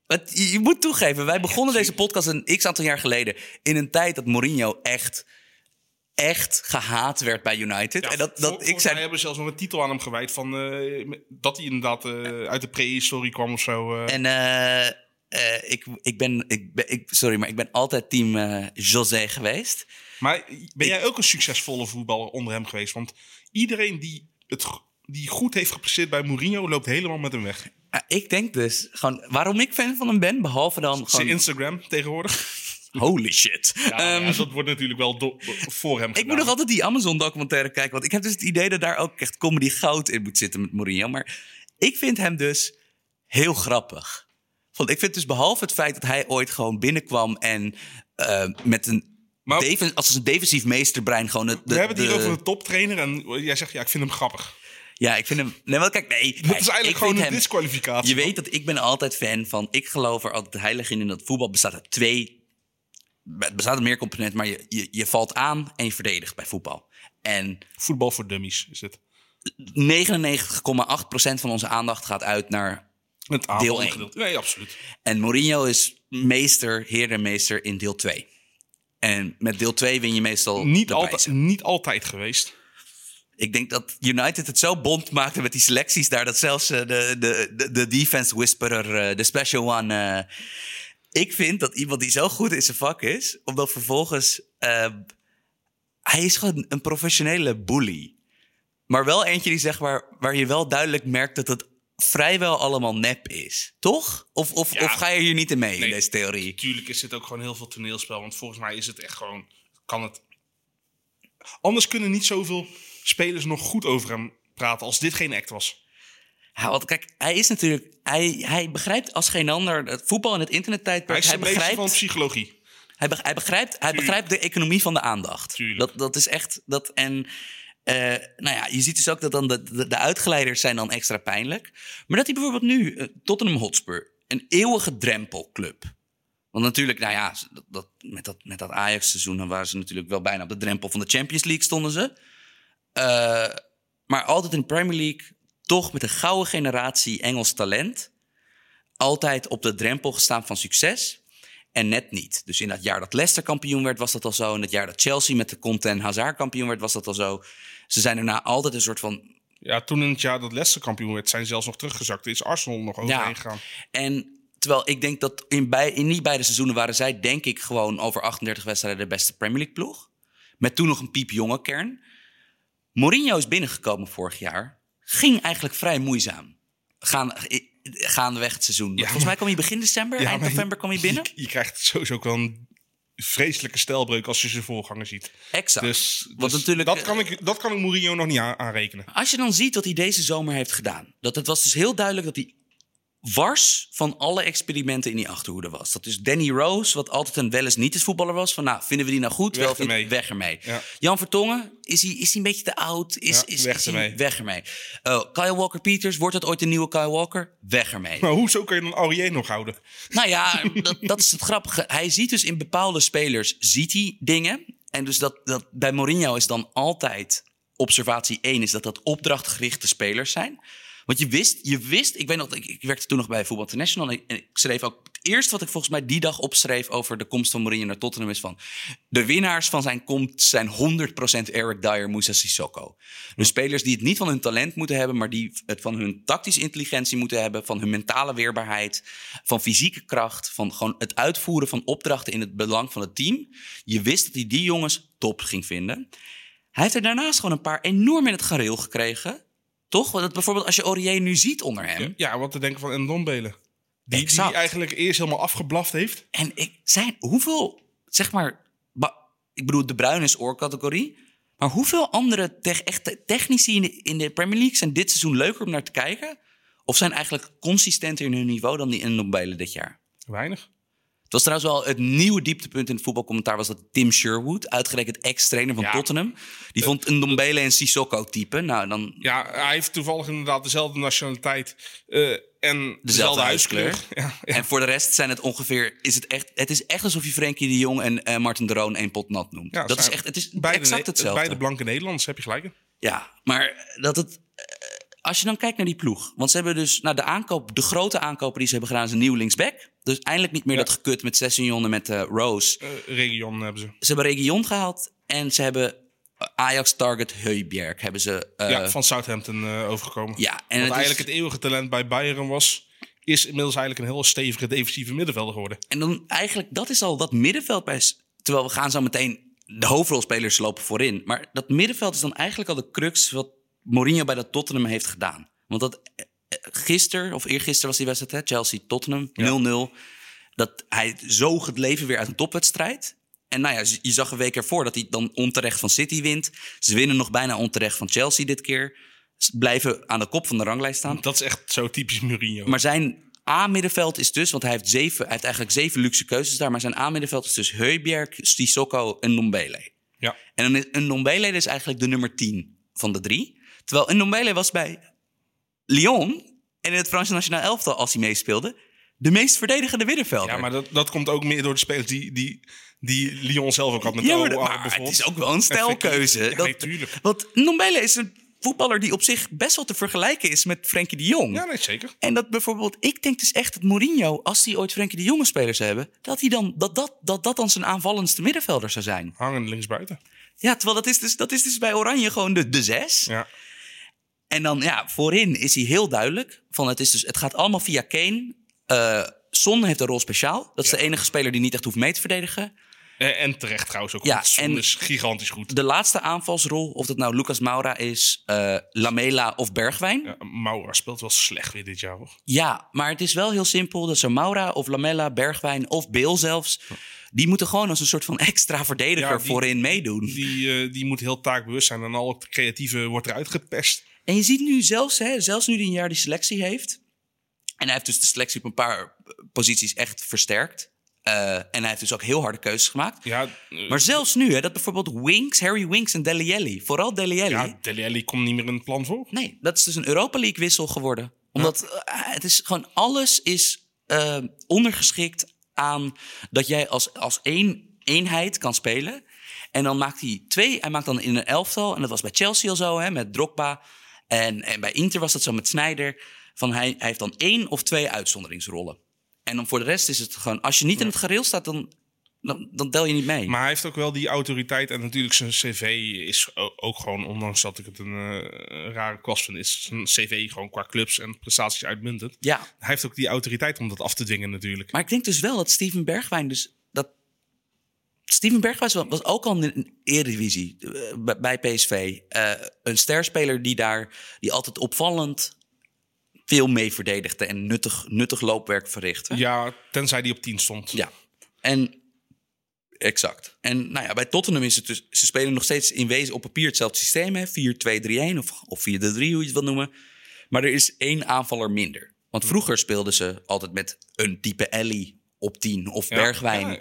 het, je, je moet toegeven, wij begonnen deze podcast een x aantal jaar geleden. In een tijd dat Mourinho echt. Echt gehaat werd bij United. Ja, en dat, dat, ik zei. hebben zelfs nog een titel aan hem gewijd van eh, dat hij inderdaad eh, uit de prehistorie kwam of zo. eh. En ik, ik ben. Ik ben ik, sorry, maar ik ben altijd team José geweest. Maar ben jij ook een succesvolle voetballer onder hem geweest? Want iedereen die het die goed heeft gepresteerd bij Mourinho loopt helemaal met hem weg. Ja, ik denk dus gewoon waarom ik fan van hem ben, behalve dan Zijn gewoon. Instagram tegenwoordig. Holy shit. Ja, Ehm, ja, dat wordt natuurlijk wel do- voor hem ik moet nog altijd die Amazon-documentaire kijken. Want ik heb dus het idee dat daar ook echt comedy goud in moet zitten met Mourinho. Maar ik vind hem dus heel grappig. Want ik vind dus behalve het feit dat hij ooit gewoon binnenkwam en eh, met een. Maar- defen- als een defensief meesterbrein gewoon. De, We hebben het hier de- over een toptrainer en jij zegt ja, ik vind hem grappig. Ja, ik vind hem. Nee, wel kijk, nee. Dat is eigenlijk gewoon een disqualificatie. Je weet dat ik ben altijd fan van. Ik geloof er altijd heilig in. In dat voetbal bestaat uit twee. Het bestaat uit meer componenten, maar je, je, je valt aan en je verdedigt bij voetbal. En Voetbal voor dummies is het. 99,8% van onze aandacht gaat uit naar. Het Deel één. gedeelte. Nee, absoluut. En Mourinho is meester, heer en meester in deel 2. En met deel 2 win je meestal. Niet, de altijd, niet altijd geweest. Ik denk dat United het zo bond maakte met die selecties daar. dat zelfs eh, de, de, de, de defense whisperer, eh, de special one. Ik vind dat iemand die zo goed in zijn vak is. omdat vervolgens. eh, hij is gewoon een professionele bully. Maar wel eentje die zeg maar, waar je wel duidelijk merkt dat het vrijwel allemaal nep is. Toch? Of, of, Ja. of ga je hier niet in mee in deze theorie? Tuurlijk is dit ook gewoon heel veel toneelspel. Want volgens mij is het echt gewoon... Kan het... Anders kunnen niet zoveel spelers nog goed over hem praten als dit geen act was. Ja, want kijk, hij is natuurlijk. Hij, hij begrijpt als geen ander het voetbal en het Hij internettijdperk. is Hij, een meester van begrijpt, psychologie. hij, be- hij, begrijpt, hij Tuurlijk. begrijpt de economie van de aandacht. Tuurlijk. Dat, dat is echt. Dat, en eh, nou ja, je ziet dus ook dat dan de, de, de uitgeleiders zijn dan extra pijnlijk. Maar dat hij bijvoorbeeld nu, eh, Tottenham Hotspur, een eeuwige drempelclub. Want natuurlijk, nou ja, dat, dat, met dat, met dat Ajax-seizoen dan waren ze natuurlijk wel bijna op de drempel van de Champions League stonden ze. Eh, maar altijd in de Premier League toch met een gouden generatie Engels talent. Altijd op de drempel gestaan van succes. En net niet. Dus in dat jaar dat Leicester kampioen werd, was dat al zo. In het jaar dat Chelsea met de Conte en Hazard kampioen werd, was dat al zo. Ze zijn daarna altijd een soort van Ja, toen in het jaar dat Leicester kampioen werd, zijn ze zelfs nog teruggezakt. Er is Arsenal nog overheen gegaan. En terwijl ik denk dat in, bij, in niet beide seizoenen waren zij, denk ik, gewoon over 38 wedstrijden de beste Premier League ploeg. Met toen nog een piepjonge kern. Mourinho is binnengekomen vorig jaar. Ging eigenlijk vrij moeizaam. Gaan, i- gaandeweg het seizoen. Volgens mij kwam hij begin december, eind je- november kwam hij binnen. Je, je krijgt sowieso ook wel een vreselijke stijlbreuk als je zijn voorganger ziet. Exact. Dus, dus natuurlijk, dat, eh, kan ik, dat kan ik Mourinho nog niet aan- aanrekenen. Als je dan ziet wat hij deze zomer heeft gedaan. Dat het was dus heel duidelijk dat hij wars van alle experimenten in die achterhoede was. Dat is Danny Rose, wat altijd een wel eens niet eens voetballer was. Van nou, vinden we die nou goed? Weg wel ermee. Weg ermee. Ja. Jan Vertongen, is hij, is hij een beetje te oud? Is, Ja, is, weg is hij- ermee. Weg ermee. Uh, Kyle Walker-Peters, wordt het ooit een nieuwe Kyle Walker? Weg ermee. Maar hoezo kan je dan Aurier nog houden? Nou ja, dat, dat is het grappige. Hij ziet dus in bepaalde spelers ziet hij dingen. En dus dat, dat bij Mourinho is dan altijd observatie 1 is dat dat opdrachtgerichte spelers zijn. Want je wist, je wist, ik weet nog, ik, ik werkte toen nog bij Voetbal International. En ik, schreef ook, het eerste wat ik volgens mij die dag opschreef over de komst van Mourinho naar Tottenham is van, de winnaars van zijn komst zijn 100% Eric Dyer, Moussa Sissoko. Dus spelers die het niet van hun talent moeten hebben, maar die het van hun tactische intelligentie moeten hebben, van hun mentale weerbaarheid, van fysieke kracht, van gewoon het uitvoeren van opdrachten in het belang van het team. Je wist dat hij die jongens top ging vinden. Hij heeft er daarnaast gewoon een paar enorm in het gareel gekregen. Toch? Want het- bijvoorbeeld als je Aurier nu ziet onder hem. Ja, wat te denken van Ndombele. Die, Exact. die eigenlijk eerst helemaal afgeblaft heeft. En ik zijn hoeveel, zeg maar, ik bedoel, de Bruin is oorcategorie. Maar hoeveel andere tech, echte technici in de, in de Premier League zijn dit seizoen leuker om naar te kijken? Of zijn eigenlijk consistenter in hun niveau dan die Ndombele dit jaar? Weinig. Het was trouwens wel het nieuwe dieptepunt in het voetbalcommentaar... was dat Tim Sherwood, uitgerekend ex-trainer van Ja. Tottenham... die vond een Ndombele en Sissoko type. Nou, dan Ja, hij heeft toevallig inderdaad dezelfde nationaliteit eh, en dezelfde. Ja, ja. En voor de rest zijn het ongeveer... Is het, echt, het is echt alsof je Frenkie de Jong en eh, Martin de Roon één pot nat noemt. Dat is echt, het is beide, exact hetzelfde. Beide blanke Nederlanders, heb je gelijk. Ja, maar dat het... Als je dan kijkt naar die ploeg. Want ze hebben dus... Nou, de aankoop, de grote aankopen die ze hebben gedaan... is een nieuw linksback. Dus eindelijk niet meer Ja. dat gekut met Sessignon en met eh, Rose. Eh, Region hebben ze. Ze hebben Region gehaald. En ze hebben Ajax Target Heubjerg. Hebben ze... eh, ja, van Southampton overgekomen. ja, en Wat het is- eigenlijk het eeuwige talent bij Bayern was... is inmiddels eigenlijk een heel stevige defensieve middenvelder geworden. En dan eigenlijk, dat is al dat middenveld bij. Terwijl we gaan zo meteen. De hoofdrolspelers lopen voorin. Maar dat middenveld is dan eigenlijk al de crux wat Mourinho bij dat Tottenham heeft gedaan. Want dat eh, eh, gisteren, of eergisteren was die wedstrijd, hè? Chelsea-Tottenham, 0-0. dat hij het leven weer uit een topwedstrijd. En nou ja, je zag een week ervoor dat hij dan onterecht van City wint. Ze winnen nog bijna onterecht van Chelsea dit keer. Ze blijven aan de kop van de ranglijst staan. Dat is echt zo typisch Mourinho. Maar zijn A-middenveld is dus, want hij heeft, zeven, hij heeft eigenlijk zeven luxe keuzes daar. Maar zijn A-middenveld is dus Heubjerg, Sissoko en Ndombele. ja. En is een Ndombele dus eigenlijk de nummer 10 van de drie. Terwijl een Ndombele was bij Lyon en in het Franse nationaal elftal, als hij meespeelde, de meest verdedigende middenvelder. ja, maar dat, dat komt ook meer door de spelers die, die, die Lyon zelf ook had met Ja, maar, maar het is ook wel een stijlkeuze. Ja, Dat- nee. Want Ndombele is een voetballer die op zich best wel te vergelijken is met Frenkie de Jong. Ja, nee, zeker. En dat bijvoorbeeld, ik denk dus echt dat Mourinho, als hij ooit Frenkie de Jonge spelers hebben, dat, hij dan, dat, dat, dat dat dan zijn aanvallendste middenvelder zou zijn. Hangen linksbuiten. Ja, terwijl dat is dus, dat is dus bij Oranje gewoon de, de zes. Ja. En dan ja, voorin is hij heel duidelijk. Van het, is dus, het gaat allemaal via Kane. Eh Son heeft een rol speciaal. Dat is Ja. de enige speler die niet echt hoeft mee te verdedigen. En, en terecht trouwens ook Ja, en- is gigantisch goed. De laatste aanvalsrol, of dat nou Lucas Moura is, eh, Lamela of Bergwijn. Ja. Ja, Maura speelt wel slecht weer dit jaar, hoor. maar het is wel heel simpel. Dat zo Maura of Lamela, Bergwijn of Beel zelfs... die moeten gewoon als een soort van extra verdediger Ja, die- voorin meedoen. Die, eh, die moet heel taakbewust zijn en al het creatieve wordt eruit gepest. En je ziet nu zelfs, hè, zelfs nu die een jaar die selectie heeft. En hij heeft dus de selectie op een paar eh, posities echt versterkt. Eh, en hij heeft dus ook heel harde keuzes gemaakt. Ja, eh, Maar zelfs nu, hè, dat bijvoorbeeld Winks, Harry Winks en Dele Alli, vooral Dele Alli. ja Dele Alli komt niet meer in het plan voor. Nee, dat is dus een Europa League wissel geworden. Omdat het is gewoon alles is ondergeschikt aan dat jij als, als één eenheid kan spelen. En dan maakt hij twee. Hij maakt dan in een elftal. En dat was bij Chelsea al zo, hè, met Drogba. En, en bij Inter was dat zo met Snyder. Van hij, hij heeft dan één of twee uitzonderingsrollen. En dan voor de rest is het gewoon... Als je niet in het gareel staat, dan, dan, dan tel je niet mee. Maar hij heeft ook wel die autoriteit en natuurlijk zijn cv is ook gewoon, ondanks dat ik het een eh, rare kwast vind, is zijn cv gewoon qua clubs en prestaties uitmuntend. ja, Hij heeft ook die autoriteit om dat af te dwingen natuurlijk. Maar ik denk dus wel dat Steven Bergwijn dus... Steven Bergwijn was, was ook al in de Eredivisie eh, bij- PSV. eh, een sterspeler die daar... die altijd opvallend veel mee verdedigde... en nuttig, nuttig loopwerk verrichtte. Ja, tenzij die op 10 stond. Ja. En... Exact. En nou ja, bij Tottenham is het dus... Ze spelen nog steeds in wezen op papier hetzelfde systeem. hè, 4-2-3-1 of, of 4-3, hoe je het wil noemen. Maar er is één aanvaller minder. Want vroeger speelden ze altijd met een type Ellie op 10 of Ja, Bergwijn. ja.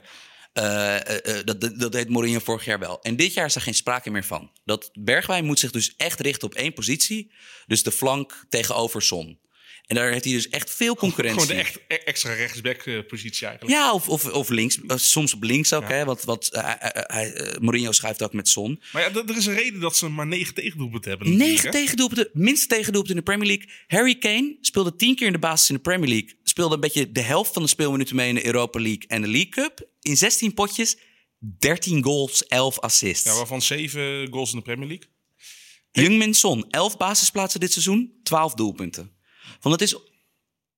Eh, eh, eh, dat, dat, deed Mourinho vorig jaar wel. En dit jaar is er geen sprake meer van. Dat Bergwijn moet zich dus echt richten op één positie. Dus de flank tegenover Son. En daar heeft hij dus echt veel concurrentie. Gewoon de echt e- extra rechtsback eh, positie eigenlijk. Ja, of, of, of links. Soms op links ook. Hè, want wat, hij- Mourinho schuift ook met Son. Maar ja, er is een reden dat ze maar 9 tegendoelpunten hebben. Negen tegendoelpunten, minste tegendoelpunten in de Premier League. Harry Kane speelde tien keer in de basis in de Premier League. Speelde een beetje de helft van de speelminuten mee in de Europa League en de League Cup. In 16 potjes, 13 goals, 11 assists. Ja, waarvan 7 goals in de Premier League. Jungmin Son, 11 basisplaatsen dit seizoen, 12 doelpunten. Van het, is,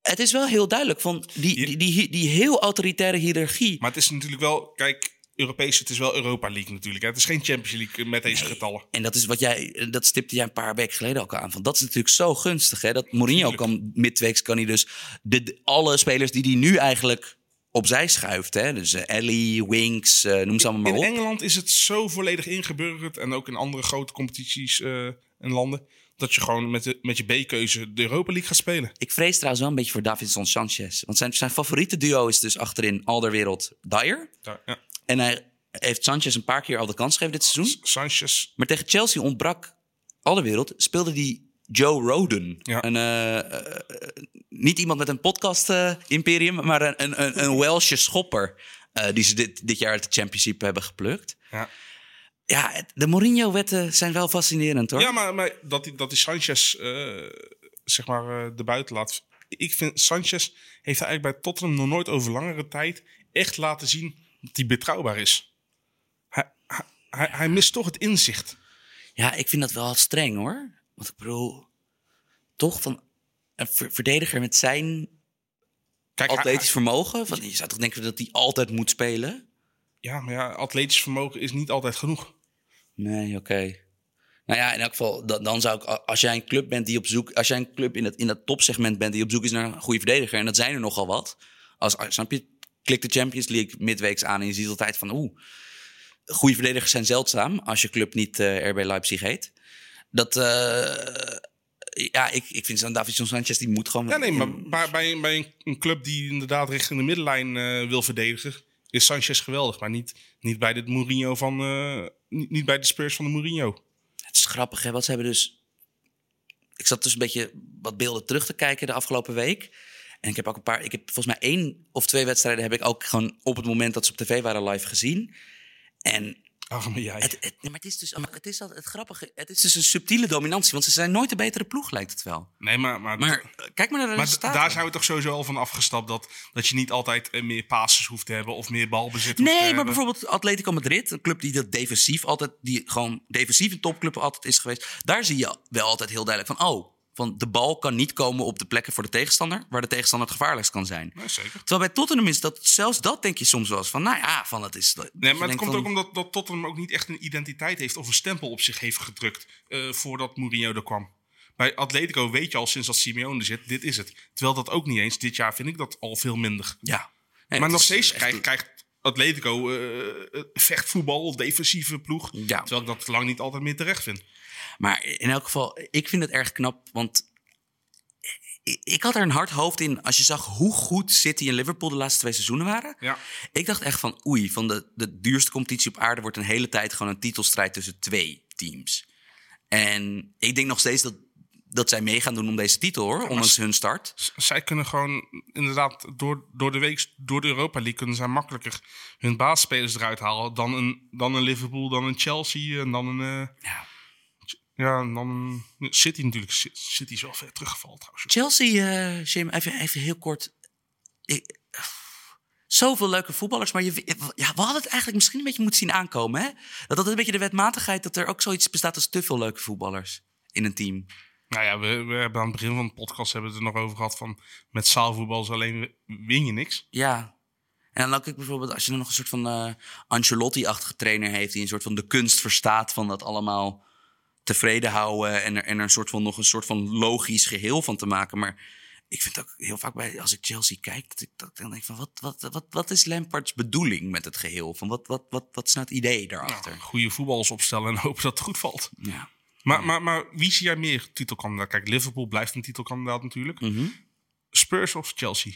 het is wel heel duidelijk van die, die, die, die heel autoritaire hiërarchie. Maar het is natuurlijk wel, kijk, Europees, het is wel Europa League natuurlijk. Hè? Het is geen Champions League met deze getallen. En dat is wat jij, dat stipte jij een paar weken geleden ook aan. Van dat is natuurlijk zo gunstig. Hè? Dat Mourinho kan midweeks kan hij dus de, de- alle spelers die hij nu eigenlijk opzij schuift. Hè? Dus eh, Ellie, Winks, eh, noem ze allemaal In maar op. Engeland is het zo volledig ingeburgerd en ook in andere grote competities eh, en landen. Dat je gewoon met, de, met je B-keuze de Europa League gaat spelen. Ik vrees trouwens wel een beetje voor Davinson Sanchez. Want zijn, zijn favoriete duo is dus achterin Alderwereld Dyer. Ja, ja. En hij heeft Sanchez een paar keer al de kans gegeven dit seizoen. Sanchez. Maar tegen Chelsea ontbrak Alderwereld. Speelde die Joe Roden. Ja. Een, eh, eh, eh, niet iemand met een podcast-imperium, maar een, een, een, Welsh schopper. eh, die ze dit, dit jaar uit de Championship hebben geplukt. Ja, Ja, het- de Mourinho-wetten zijn wel fascinerend hoor. ja maar, maar dat, die, dat die Sanchez eh, zeg maar eh de buiten laat. Ik vind Sanchez heeft eigenlijk bij Tottenham nog nooit over langere tijd echt laten zien dat hij betrouwbaar is. Hij, hij, hij, hij mist toch het inzicht. Ja, ik vind dat wel streng hoor. Want ik bedoel, toch van een ver- verdediger met zijn Kijk, hij- atletisch vermogen. Van, je zou toch denken dat hij altijd moet spelen? Ja, maar ja, atletisch vermogen is niet altijd genoeg. Nee, oké. Nou ja, in elk geval, dan, dan zou ik, als jij een club bent die op zoek, als jij een club in dat, in dat topsegment bent die op zoek is naar een goede verdediger, en dat zijn er nogal wat. Als, als- snap je, klik de Champions League midweeks aan en je ziet altijd van... Oeh, goede verdedigers zijn zeldzaam als je club niet eh, RB Leipzig heet. Dat... eh, ja, ik, ik vind zo'n Davidson Sanchez, die moet gewoon... Ja, nee, maar bij, bij, bij een, club die inderdaad richting de middenlijn eh, wil verdedigen, is Sanchez geweldig. Maar niet, niet bij de Mourinho van. eh, niet, niet bij de Spurs van de Mourinho. Het is grappig, hè? Want ze hebben dus. Ik zat dus een beetje wat beelden terug te kijken de afgelopen week. En ik heb ook een paar. Ik heb volgens mij één of twee wedstrijden heb ik ook gewoon op het moment dat ze op tv waren live gezien. En Ach, maar jij. het, het, nee, maar het is dus het, is al, het grappige. Het is dus een subtiele dominantie, want ze zijn nooit de betere ploeg, lijkt het wel. Nee, maar. maar, Maar kijk maar naar de maar resultaten. daar zijn we toch sowieso al van afgestapt. Dat, dat je niet altijd eh, meer passes hoeft te hebben of meer balbezit hoeft te Nee, maar hebben. bijvoorbeeld Atletico Madrid, een club die dat defensief altijd, die gewoon defensief een topclub altijd is geweest. Daar zie je wel altijd heel duidelijk van, oh, van de bal kan niet komen op de plekken voor de tegenstander, waar de tegenstander het gevaarlijkst kan zijn. Zeker. Terwijl bij Tottenham is dat, zelfs dat denk je soms wel eens van, nou ja, van het is. dat Nee, maar het komt van, ook omdat dat Tottenham ook niet echt een identiteit heeft of een stempel op zich heeft gedrukt eh, voordat Mourinho er kwam. Bij Atletico weet je al sinds dat Simeone er zit, dit is het. Terwijl dat ook niet eens. Dit jaar vind ik dat al veel minder. Ja. Nee, maar nog steeds echt- krijgt, krijgt Atletico eh, vechtvoetbal, defensieve ploeg. Ja. Terwijl ik dat lang niet altijd meer terecht vind. Maar in elk geval, ik vind het erg knap, want ik, had er een hard hoofd in als je zag hoe goed City en Liverpool de laatste twee seizoenen waren. Ja. Ik dacht echt van oei, van de, de duurste competitie op aarde wordt een hele tijd gewoon een titelstrijd tussen twee teams. En ik denk nog steeds dat, dat zij mee gaan doen om deze titel hoor, ondanks hun start. Zij kunnen gewoon inderdaad door, door de week, door de Europa League, kunnen zij makkelijker hun baasspelers eruit halen dan een, dan een Liverpool, dan een Chelsea en dan een. eh, Ja. Ja, en dan City natuurlijk. City is wel ver teruggevallen trouwens. Chelsea, eh Jim, even, even heel kort. Ik, zoveel leuke voetballers, maar je, ja, we hadden het eigenlijk misschien een beetje moeten zien aankomen. Hè? Dat dat een beetje de wetmatigheid, dat er ook zoiets bestaat als te veel leuke voetballers in een team. Nou ja, we, we hebben aan het begin van de podcast hebben we het er nog over gehad van met zaalvoetbal is alleen win je niks. Ja. En dan ook ik bijvoorbeeld, als je dan nog een soort van eh Ancelotti-achtige trainer heeft... die een soort van de kunst verstaat van dat allemaal tevreden houden... en er, en er een soort van, nog een soort van logisch geheel van te maken. Maar ik vind ook heel vaak bij, als ik Chelsea kijk... dat ik, dat ik dan denk van, wat, wat, wat, wat is Lampards bedoeling met het geheel? Van wat, wat, wat, wat is nou het idee daarachter? Nou, goede voetballers opstellen en hopen dat het goed valt. Ja. Maar, maar, maar wie zie jij meer titelkandidaat? Kijk, Liverpool blijft een titelkandidaat natuurlijk. Mhm. Spurs of Chelsea?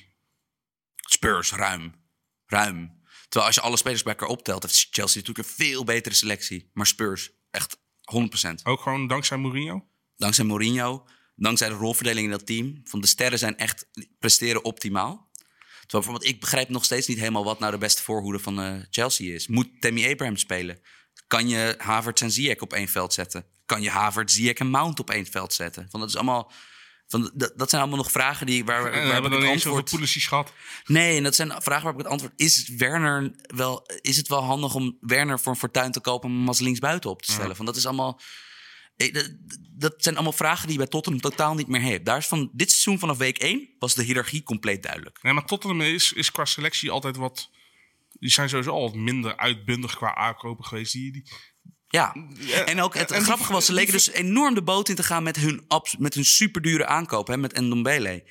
Spurs, ruim. Ruim. Terwijl als je alle spelers bij elkaar optelt... heeft Chelsea natuurlijk een veel betere selectie. Maar Spurs, echt 100%. Ook gewoon dankzij Mourinho? dankzij Mourinho, dankzij de rolverdeling in dat team. Van de sterren zijn echt presteren optimaal. Terwijl bijvoorbeeld, ik begrijp nog steeds niet helemaal wat nou de beste voorhoede van eh, Chelsea is. Moet Tammy Abraham spelen? Kan je Havertz en Ziyech op één veld zetten? Kan je Havertz, Ziyech en Mount op één veld zetten? Van, dat, is allemaal, van, dat, dat zijn allemaal nog vragen die, waar, waar hebben ik dan het antwoord... Pulisic gehad. Nee, en dat zijn vragen waarop ik het antwoord... Is, Werner wel, is het wel handig om Werner voor een fortuin te kopen... en hem als linksbuiten op te stellen? Van, dat is allemaal... eh, Dat, dat zijn allemaal vragen die je bij Tottenham totaal niet meer heeft. Daar is van dit seizoen vanaf week 1 was de hiërarchie compleet duidelijk. Nee, maar Tottenham is, is qua selectie altijd wat... Die zijn sowieso al wat minder uitbundig qua aankopen geweest. Die, die, Ja, en ook het en die- grappige was, ze leken dus enorm de boot in te gaan met hun, abs- met hun superdure aankoop, hè, met Ndombele.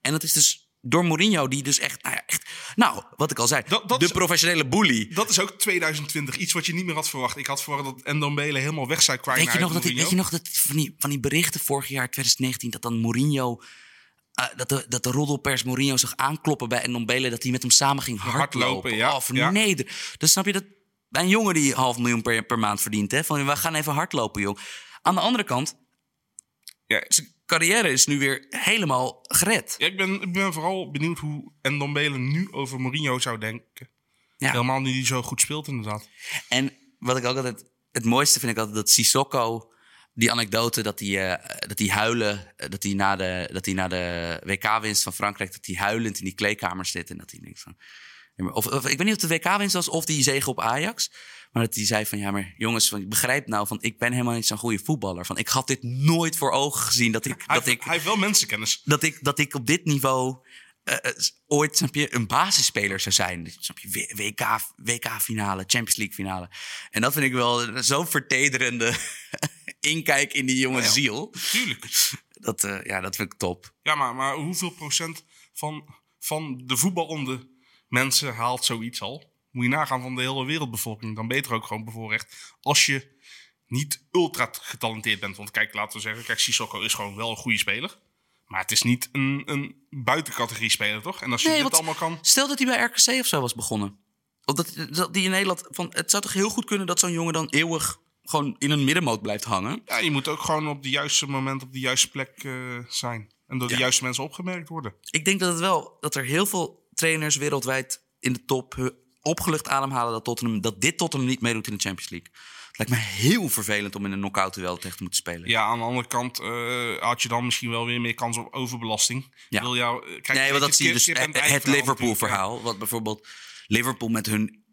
En dat is dus door Mourinho, die dus echt, nou ja, echt, nou, wat ik al zei, Dat- dat de is- professionele bully. dat is ook 2020. Iets wat je niet meer had verwacht. Ik had verwacht dat Ndombele helemaal weg zou kwijt Weet je, nog dat, die- Mourinho. weet je nog dat van die, van die berichten vorig jaar, 2019, dat dan Mourinho, eh, dat, de, dat de roddelpers Mourinho zag aankloppen bij Ndombele, dat hij met hem samen ging hardlopen. Hardlopen, ja, Oh, ja. verneder. Dus snap je dat, een jongen die half miljoen per, per maand verdient, hè, van we gaan even hardlopen, joh. Aan de andere kant, Ja, zijn carrière is nu weer helemaal gered. Ja, ik, ben, ik ben vooral benieuwd hoe Ndombele nu over Mourinho zou denken. Ja. Helemaal nu die zo goed speelt, inderdaad. En wat ik ook altijd, het mooiste vind ik altijd dat Sissoko, die anekdote dat hij, eh, dat hij huilen, eh, dat hij na de, dat hij na de WK-winst van Frankrijk, dat hij huilend in die kleedkamer zit en dat hij denkt van, of, of ik weet niet of de WK-winst was of die zege op Ajax, maar dat hij zei van, ja maar jongens, van, ik begrijp nou van, ik ben helemaal niet zo'n goede voetballer, van ik had dit nooit voor ogen gezien dat ik, Hij, dat heeft- ik, hij heeft wel mensenkennis. dat ik, dat ik op dit niveau eh, eh, ooit snap je, een basisspeler zou zijn. Snap je, W- WK, WK-finale, Champions League-finale. En dat vind ik wel zo'n vertederende inkijk in die jonge ziel. Tuurlijk. Dat, eh, ja, dat vind ik top. Ja, maar, maar hoeveel procent van, van de voetbalronde mensen haalt zoiets al. Moet je nagaan van de hele wereldbevolking. Dan beter ook gewoon bevoorrecht. Als je niet ultra getalenteerd bent. Want kijk, laten we zeggen, kijk, Sissoko is gewoon wel een goede speler. Maar het is niet een, een buitencategorie speler, toch? En als je Nee, dit want allemaal kan... Stel dat hij bij RKC of zo was begonnen. Of dat, dat die in Nederland... Van, het zou toch heel goed kunnen dat zo'n jongen dan eeuwig gewoon in een middenmoot blijft hangen? Ja, je moet ook gewoon op de juiste moment op de juiste plek eh, zijn. En door de juiste mensen opgemerkt worden. Ik denk dat het wel... Dat er heel veel trainers wereldwijd in de top opgelucht ademhalen dat, Tottenham, dat dit Tottenham niet meedoet in de Champions League. Het lijkt me heel vervelend om in een knockout duel tegen te moeten spelen. Ja, aan de andere kant eh, had je dan misschien wel weer meer kans op overbelasting. Ja. Wil jou, eh, kijk, nee, want dat zie je dus. Het, het Liverpool-verhaal. Wat bijvoorbeeld Liverpool met hun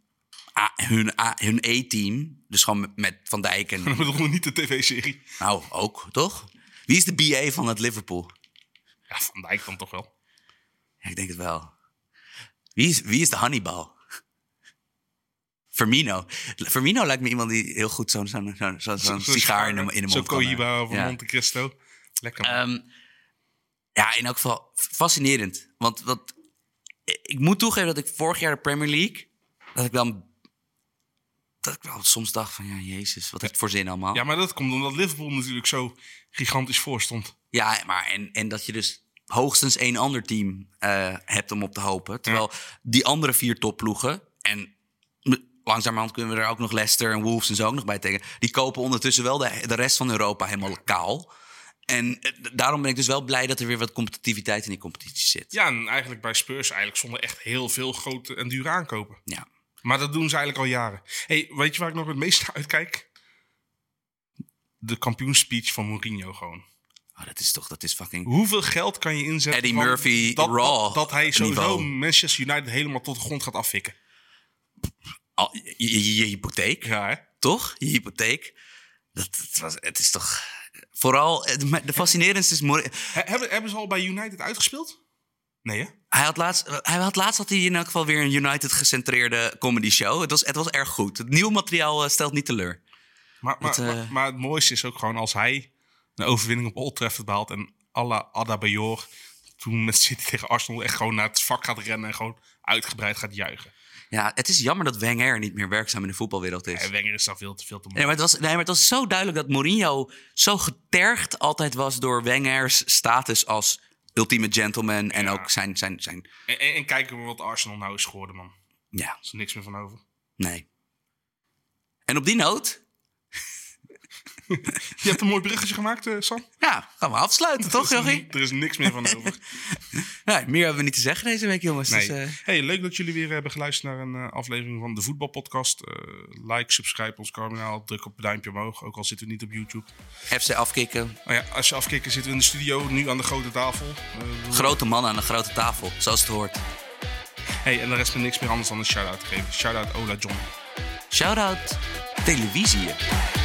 A- hun A- hun E-team. Dus gewoon met, Van Dijk en... Ik bedoel niet de tv-serie. nou, ook, toch? Wie is de BA van het Liverpool? Ja, Van Dijk dan toch wel. Ja, ik denk het wel. Wie is, wie is de Hannibal? Firmino. Firmino lijkt me iemand die heel goed zo'n zo'n zo'n zo'n zo'n Zo'n sigaar in de, in de Zo'n mond kan Cohiba hebben. of Ja. Monte Cristo. Lekker. Ehm, ja, in elk geval fascinerend. Want wat, ik moet toegeven dat ik vorig jaar de Premier League... dat ik dan... dat ik wel soms dacht van... ja, jezus, wat heeft het voor zin allemaal? ja, maar dat komt omdat Liverpool natuurlijk zo gigantisch voor stond. Ja, maar en, en dat je dus hoogstens één ander team eh, hebt om op te hopen. Terwijl die andere vier topploegen... en langzamerhand kunnen we er ook nog Leicester en Wolves en zo ook nog bij tekenen... die kopen ondertussen wel de, de rest van Europa helemaal kaal. En eh, daarom ben ik dus wel blij dat er weer wat competitiviteit in die competitie zit. Ja, en eigenlijk bij Spurs eigenlijk zonder echt heel veel grote en dure aankopen. Ja. Maar dat doen ze eigenlijk al jaren. hey, weet je waar ik nog het meest naar uitkijk? De kampioenspeech van Mourinho gewoon. Oh, dat is toch, dat is fucking... Hoeveel geld kan je inzetten? Eddie Murphy, dat, Raw Dat, dat hij sowieso niveau. Manchester United helemaal tot de grond gaat afvikken. Al- je, je- je hypotheek, Ja, hè? toch? Je hypotheek. Dat, dat was, het is toch... Vooral, de fascinerendste is... He- hebben, hebben ze al bij United uitgespeeld? Nee, hè? Hij had laatst, hij had laatst had hij in elk geval weer een United-gecentreerde comedy show. Het was, het was erg goed. Het nieuwe materiaal eh, stelt niet teleur. Maar, maar, Het, eh, maar, maar het mooiste is ook gewoon als hij een overwinning op Old Trafford behaalt en alla Adabayor toen met City tegen Arsenal echt gewoon naar het vak gaat rennen en gewoon uitgebreid gaat juichen. Ja, het is jammer dat Wenger niet meer werkzaam in de voetbalwereld is. En Wenger is daar veel te veel te mooi. Nee, maar, het was, nee, maar het was zo duidelijk dat Mourinho zo getergd altijd was door Wenger's status als ultieme gentleman. En Ja. ook zijn, zijn, zijn... En, en, en kijken we wat Arsenal nou is geworden, man. Er Ja, is er niks meer van over. nee. En op die noot, Je hebt een mooi bruggetje gemaakt, eh, Sam. ja, gaan we afsluiten, toch, Jochie? er is niks meer van over. Nee, meer hebben we niet te zeggen deze week, jongens. Nee. Dus, eh, Hey, leuk dat jullie weer hebben geluisterd naar een eh, aflevering van de Voetbalpodcast. Like, subscribe ons kanaal, druk op het duimpje omhoog, ook al zitten we niet op YouTube. FC afkicken. Nou ja, als je afkikken zitten we in de studio, nu aan de grote tafel. Grote mannen aan een grote tafel, zoals het hoort. hey, en er rest me niks meer anders dan een shout-out te geven. Shout-out Ola John. Shout-out televisie.